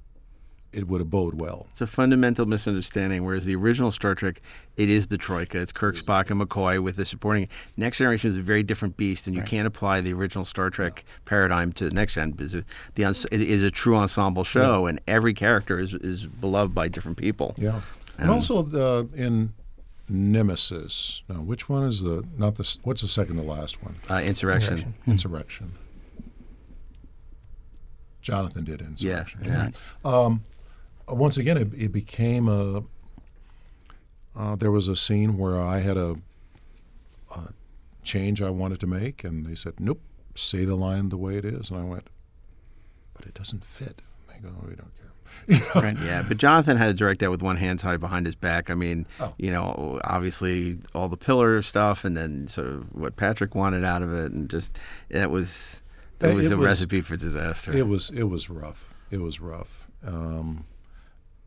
S6: it would abode well.
S3: It's a fundamental misunderstanding. Whereas the original Star Trek, it is the Troika. It's Kirk, Spock, and McCoy with the supporting. Next Generation is a very different beast, and you can't apply the original Star Trek paradigm to the next gen because the ens- it is a true ensemble show, and every character is is beloved by different people.
S6: Yeah, and also the in Nemesis. No, which one is the not the what's the second to last one?
S3: Uh, insurrection.
S6: Insurrection. Jonathan did
S3: Yeah,
S6: Insurrection.
S3: yeah.
S6: Uh, once again, it, it became a. Uh, there was a scene where I had a, a change I wanted to make, and they said, "Nope, say the line the way it is," and I went, "But it doesn't fit." They go, "We don't care." [LAUGHS]
S4: Right.
S3: Yeah, but Jonathan had to direct that with one hand tied behind his back. I mean,
S6: Oh.
S3: you know, obviously all the Piller stuff, and then sort of what Patrick wanted out of it, and just that was that
S6: It-
S3: was a
S6: was-
S3: recipe for disaster.
S6: It was it was rough. It was rough. Um,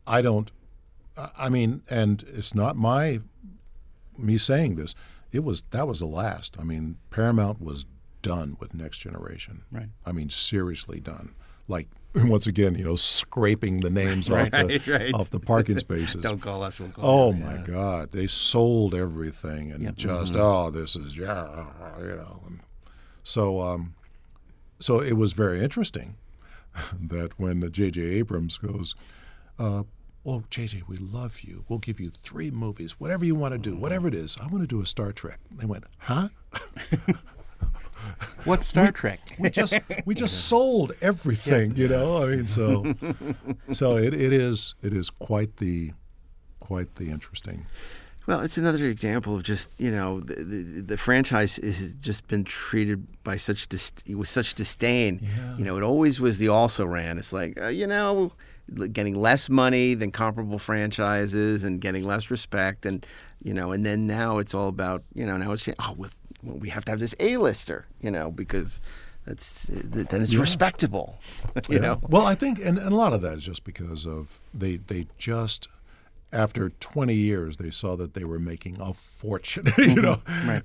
S6: I don't. I mean, and it's not my me saying this. It was that was the last. I mean, Paramount was done with Next Generation.
S4: Right.
S6: I mean, seriously done. Like [LAUGHS] once again, you know, scraping the names off the
S3: Right, [LAUGHS] right.
S6: off the parking [LAUGHS] spaces.
S3: Don't call us. We'll call
S6: Oh
S3: them,
S6: my
S3: yeah.
S6: God! They sold everything and
S4: Yep.
S6: just oh, this is yeah, you know. And so, um, so it was very interesting that when J.J. Abrams goes, uh, "Well, J.J., we love you. We'll give you three movies, whatever you want to do, whatever it is. I want to do a Star Trek." They went, "Huh?
S4: What's Star Trek?
S6: We just we just sold everything, you know. I mean, so [LAUGHS] so it, it is it is quite the quite the interesting."
S3: Well, it's another example of just you know the, the, the franchise has just been treated by such dis- with such disdain.
S6: Yeah.
S3: You know, it always was the also ran. It's like uh, you know, getting less money than comparable franchises and getting less respect, and you know, and then now it's all about you know now it's oh well, we have to have this A lister, you know, because that's then it's respectable, [LAUGHS] you know.
S6: Well, I think, and, and a lot of that is just because of they they just after 20 years they saw that they were making a fortune, [LAUGHS] you know,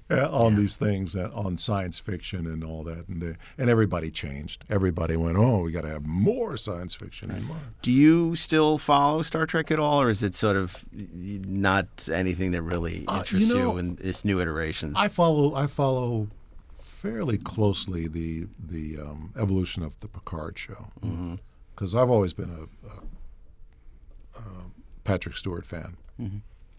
S6: uh, on these things, uh, on science fiction and all that, and they, and everybody changed. Everybody went, oh, we got to have more science fiction and more.
S3: Do you still follow Star Trek at all, or is it sort of not anything that really
S6: Uh, you
S3: interests you, in its new iterations?
S6: I follow I follow fairly closely the the um, evolution of the Picard show because I've always been a, a, a Patrick Stewart fan.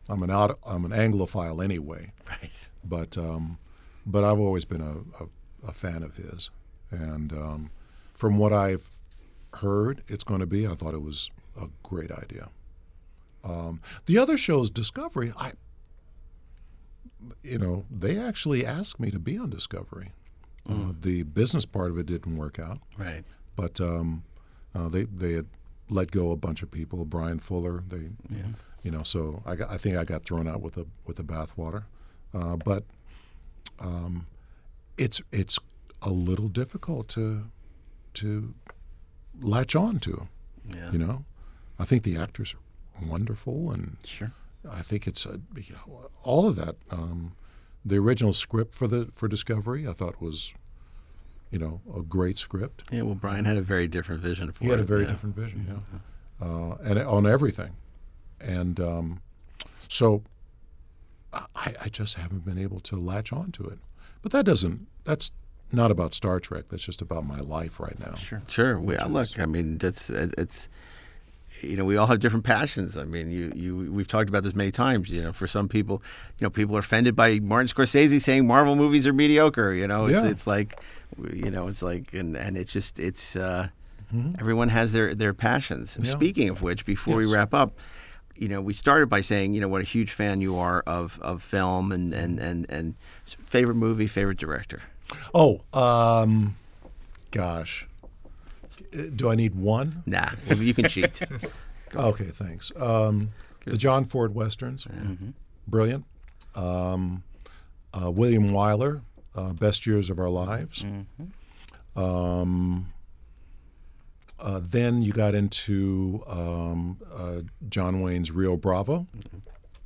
S6: I'm an out, I'm an Anglophile anyway,
S3: right.
S6: but um, but I've always been a, a, a fan of his, and um, from what I've heard, it's going to be. I thought it was a great idea. Um, the other shows, Discovery, I you know, they actually asked me to be on Discovery. Uh, the business part of it didn't work out,
S3: Right.
S6: but um, uh, they they had let go a bunch of people. Bryan Fuller, they, yeah. you know, so I got, I think I got thrown out with the with the bathwater. Uh, but um, it's it's a little difficult to to latch on to.
S3: Yeah.
S6: You know, I think the actors are wonderful and.
S4: Sure.
S6: I think it's a, you know, all of that. Um, the original script for the for Discovery, I thought was, you know, a great script.
S3: Yeah. Well, Bryan had a very different vision for it.
S6: He had a very
S3: yeah.
S6: different vision, yeah, uh, and on everything, and um, so I, I just haven't been able to latch on to it. But that doesn't. That's not about Star Trek. That's just about my life right now.
S4: Sure.
S3: Sure. We, look, I mean, that's it's. You know, we all have different passions. I mean, you, you, we've talked about this many times. You know, for some people, you know, people are offended by Martin Scorsese saying Marvel movies are mediocre. You know, it's,
S6: Yeah.
S3: it's like, you know, it's like, and, and it's just, it's, uh, everyone has their, their passions.
S6: Mm-hmm. Yeah.
S3: Speaking of which, before
S6: Yes.
S3: we wrap up, you know, we started by saying, you know, what a huge fan you are of, of film and, and, and, and favorite movie, favorite director.
S6: Oh, um, gosh, do I need one?
S3: Nah, you can cheat. [LAUGHS]
S6: Okay, thanks. Um, the John Ford westerns, brilliant. Um, uh, William Wyler, uh, Best Years of Our Lives. Um, uh, then you got into um, uh, John Wayne's Rio Bravo,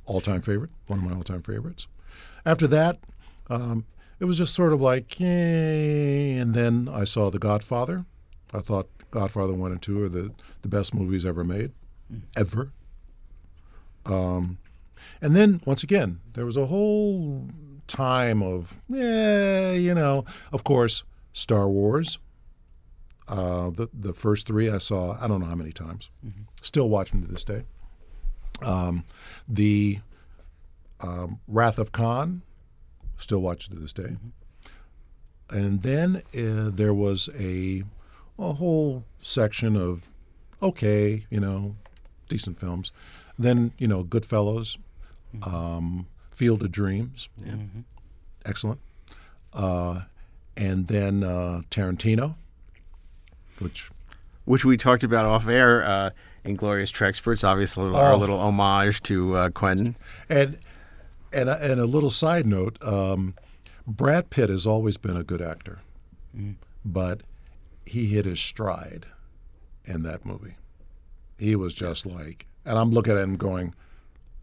S6: all-time favorite, one of my all-time favorites. After that, um, it was just sort of like, eh, and then I saw The Godfather. I thought Godfather 1 and 2 are the, the best movies ever made, ever. Um, and then, once again, there was a whole time of, yeah, you know, of course, Star Wars. Uh, the, the first three I saw, I don't know how many times. Still watching to this day. Um, the um, Wrath of Khan, still watching to this day. And then uh, there was a a whole section of okay, you know, decent films. Then you know, Goodfellas, um, Field of Dreams, excellent, uh, and then uh, Tarantino, which
S3: which we talked about off air. Uh, Inglorious Treksperts, obviously our
S6: Oh.
S3: little homage to uh, Quentin.
S6: And and a, and a little side note: um, Brad Pitt has always been a good actor, but he hit his stride in that movie. He was just like, and I'm looking at him going,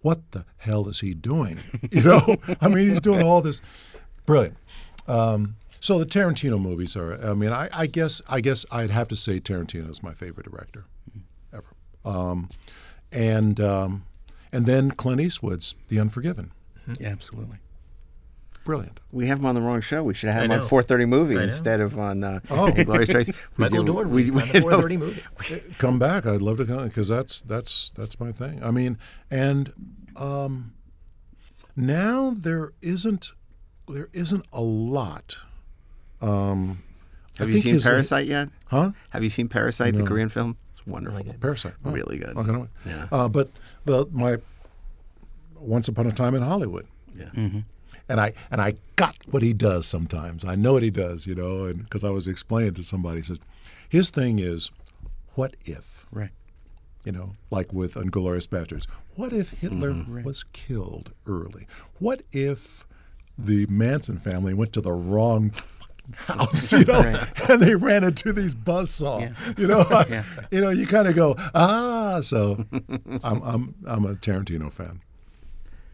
S6: "What the hell is he doing?" [LAUGHS] You know, I mean, he's doing all this, brilliant. Um, so the Tarantino movies are. I mean, I, I guess I guess I'd have to say Tarantino is my favorite director ever. Um, and um, and then Clint Eastwood's The Unforgiven.
S4: Yeah, absolutely.
S6: Brilliant.
S3: We have him on the wrong show. We should have had
S1: I
S3: him on 430 Movie instead of on uh,
S6: Oh. [LAUGHS]
S3: Inglorious Treksperts. We
S1: Michael Dorn,
S3: we-
S1: we,
S3: we- [LAUGHS]
S1: 430 movie. [LAUGHS]
S6: Come back. I'd love to come because that's that's that's my thing. I mean, and um, now there isn't there isn't a lot. Um, I
S3: Have you seen
S6: his-
S3: Parasite yet?
S6: Huh?
S3: Have you seen Parasite, the Korean film? It's wonderful.
S6: Parasite. Oh,
S3: Really good.
S6: Okay, no.
S3: Yeah.
S6: Uh, but but my Once Upon a Time in Hollywood.
S3: Yeah.
S6: And I and I got what he does sometimes. I know what he does, you know, and because I was explaining to somebody, he says his thing is, what if,
S4: Right.
S6: you know, like with Inglourious Basterds, what if Hitler
S3: Mm-hmm.
S6: was killed early? What if the Manson family went to the wrong [LAUGHS] house, you know,
S4: Right.
S6: and they ran into these buzzsaw,
S4: Yeah.
S6: you know, [LAUGHS]
S4: Yeah.
S6: you know, you kind of go ah. So, I'm I'm I'm a Tarantino fan.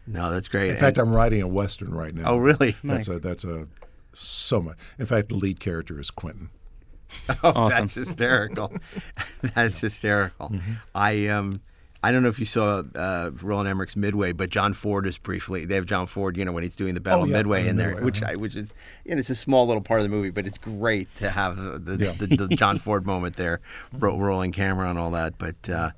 S3: No, that's great.
S6: In fact,
S3: And-
S6: I'm writing a western right now.
S3: oh, really?
S6: That's
S4: Nice.
S6: a that's a so much. In fact, the lead character is Quentin. [LAUGHS]
S3: Oh,
S4: Awesome.
S3: that's hysterical. [LAUGHS] that's hysterical.
S6: Mm-hmm.
S3: I um, I don't know if you saw uh, Roland Emmerich's Midway, but John Ford is briefly. They have John Ford, you know, when he's doing the Battle
S6: Oh,
S3: of Midway
S6: the
S3: in there,
S6: Midway,
S3: which
S6: uh-huh.
S3: I, which is, you know, it's a small little part of the movie, but it's great to have uh, the,
S6: Yeah.
S3: the, the John [LAUGHS] Ford moment there, ro- rolling camera and all that. But uh,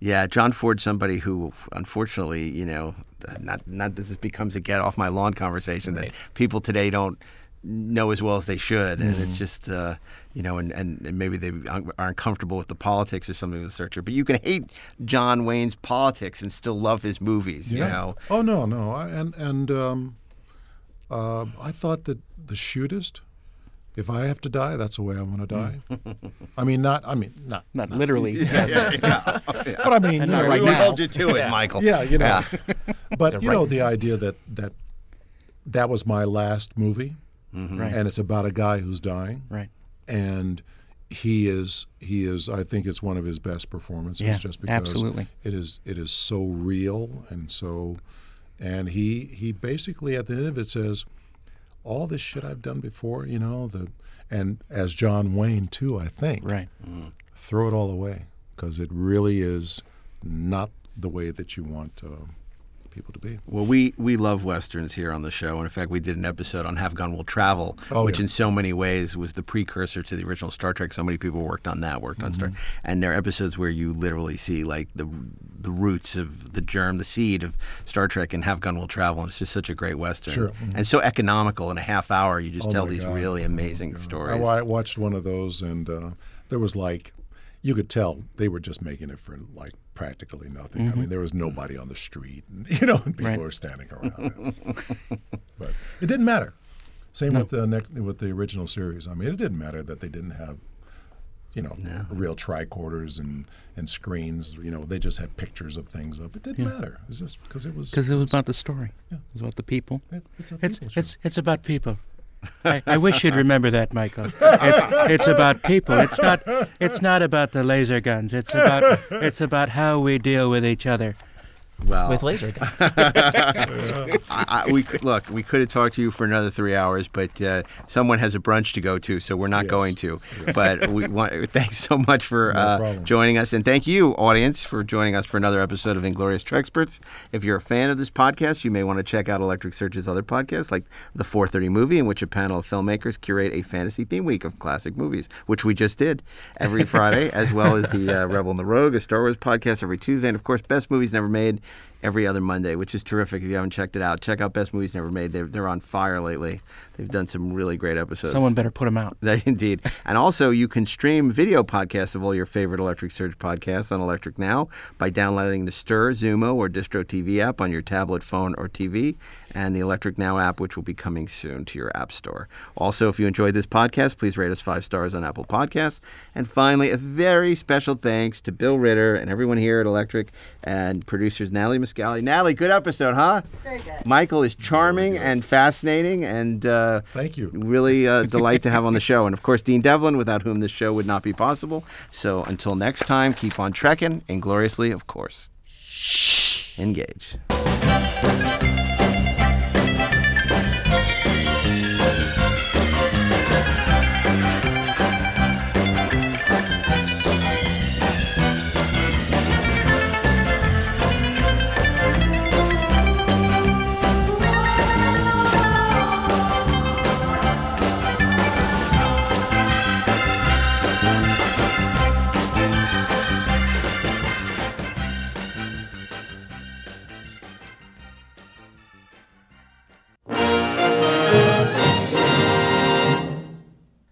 S3: yeah, John Ford's somebody who, unfortunately, you know, not not that this becomes a get off my lawn conversation
S5: Right.
S3: that people today don't know as well as they should, and
S6: Mm-hmm.
S3: it's just uh, you know, and, and, and maybe they aren't comfortable with the politics or something of the sort. But you can hate John Wayne's politics and still love his movies. You know,
S6: Oh no, no. I, and and um, uh, I thought that the shootist. If I have to die, that's the way I want to die. Mm. [LAUGHS] I mean, not. I mean, not.
S4: Not literally. [LAUGHS] Yeah, yeah. [LAUGHS]
S6: But I mean, you
S4: not
S6: know,
S4: right
S3: we
S4: now.
S3: hold you to it, Michael.
S6: yeah, you know.
S3: Yeah.
S6: But
S5: They're
S6: you know,
S5: right.
S6: the idea that that that was my last movie, mm-hmm.
S4: Right.
S6: and it's about a guy who's dying,
S4: Right.
S6: and he is he is. I think it's one of his best performances,
S4: Yeah,
S6: just because
S4: absolutely.
S6: it is it is so real and so, and he he basically at the end of it says, all this shit I've done before, you know the. And as John Wayne too, I think
S4: Right.
S6: throw it all away because it really is not the way that you want uh, people to be.
S3: Well, we, we love westerns here on the show, and in fact, we did an episode on Have Gun Will Travel,
S6: Oh,
S3: which
S6: yeah.
S3: in so many ways was the precursor to the original Star Trek. So many people worked on that, worked on Star,
S6: Mm-hmm.
S3: and there are episodes where you literally see like the the roots of the germ, the seed of Star Trek, and Have Gun Will Travel. And it's just such a great western,
S6: Sure. Mhm.
S3: and so economical. In a half hour, you just
S6: Oh,
S3: tell these
S6: God.
S3: really
S6: Oh,
S3: amazing
S6: God.
S3: stories.
S6: I, I watched one of those, and uh, there was like, you could tell they were just making it for like practically nothing. I mm-hmm. mean, there was nobody on the street, and, [LAUGHS] you know, and people
S4: Right.
S6: were standing around. It was- [LAUGHS] but it didn't matter. Same with the next with the original series. I mean, it didn't matter that they didn't have, you know, real tricorders and and screens. You know, they just had pictures of things up. It didn't matter. It's just because it was
S4: Because it was about the story.
S6: Yeah.
S4: It was about the people.
S6: it- it's
S4: It's
S6: people
S4: it's it's about people. I, I wish you'd remember that, Michael. It's, it's about people. It's not it's not about the laser guns. It's about it's about how we deal with each other.
S3: Well,
S5: with laser guns. [LAUGHS]
S3: I, I, we could look. We could have talked to you for another three hours, but uh, someone has a brunch to go to, so we're not
S6: Yes.
S3: going to. But we want. Thanks so much for
S6: No
S3: uh, joining us, and thank you, audience, for joining us for another episode of Inglorious Treksperts. If you're a fan of this podcast, you may want to check out Electric Surge's other podcasts, like the 4:30 Movie, in which a panel of filmmakers curate a fantasy theme week of classic movies, which we just did every Friday, as well as the uh, Rebel and the Rogue, a Star Wars podcast every Tuesday, and of course, Best Movies Never Made every other Monday, which is terrific. If you haven't checked it out, check out Best Movies Never Made. They're, they're on fire lately. They've done some really great episodes.
S4: Someone better put them out. [LAUGHS]
S3: Indeed. And also, you can stream video podcasts of all your favorite Electric Surge podcasts on Electric Now by downloading the Stirr, Xumo, or Distro TV app on your tablet, phone, or TV, and the Electric Now app, which will be coming soon to your app store. Also, if you enjoyed this podcast, please rate us five stars on Apple Podcasts. And finally, a very special thanks to Bill Ritter and everyone here at Electric and producers Natalie Muscali. Natalie, good episode, huh?
S7: Very good.
S3: Michael is charming and fascinating, and uh,
S6: Thank you.
S3: really a [LAUGHS] delight to have on the show. And of course, Dean Devlin, without whom this show would not be possible. So until next time, keep on trekking, and gloriously, of course, engage.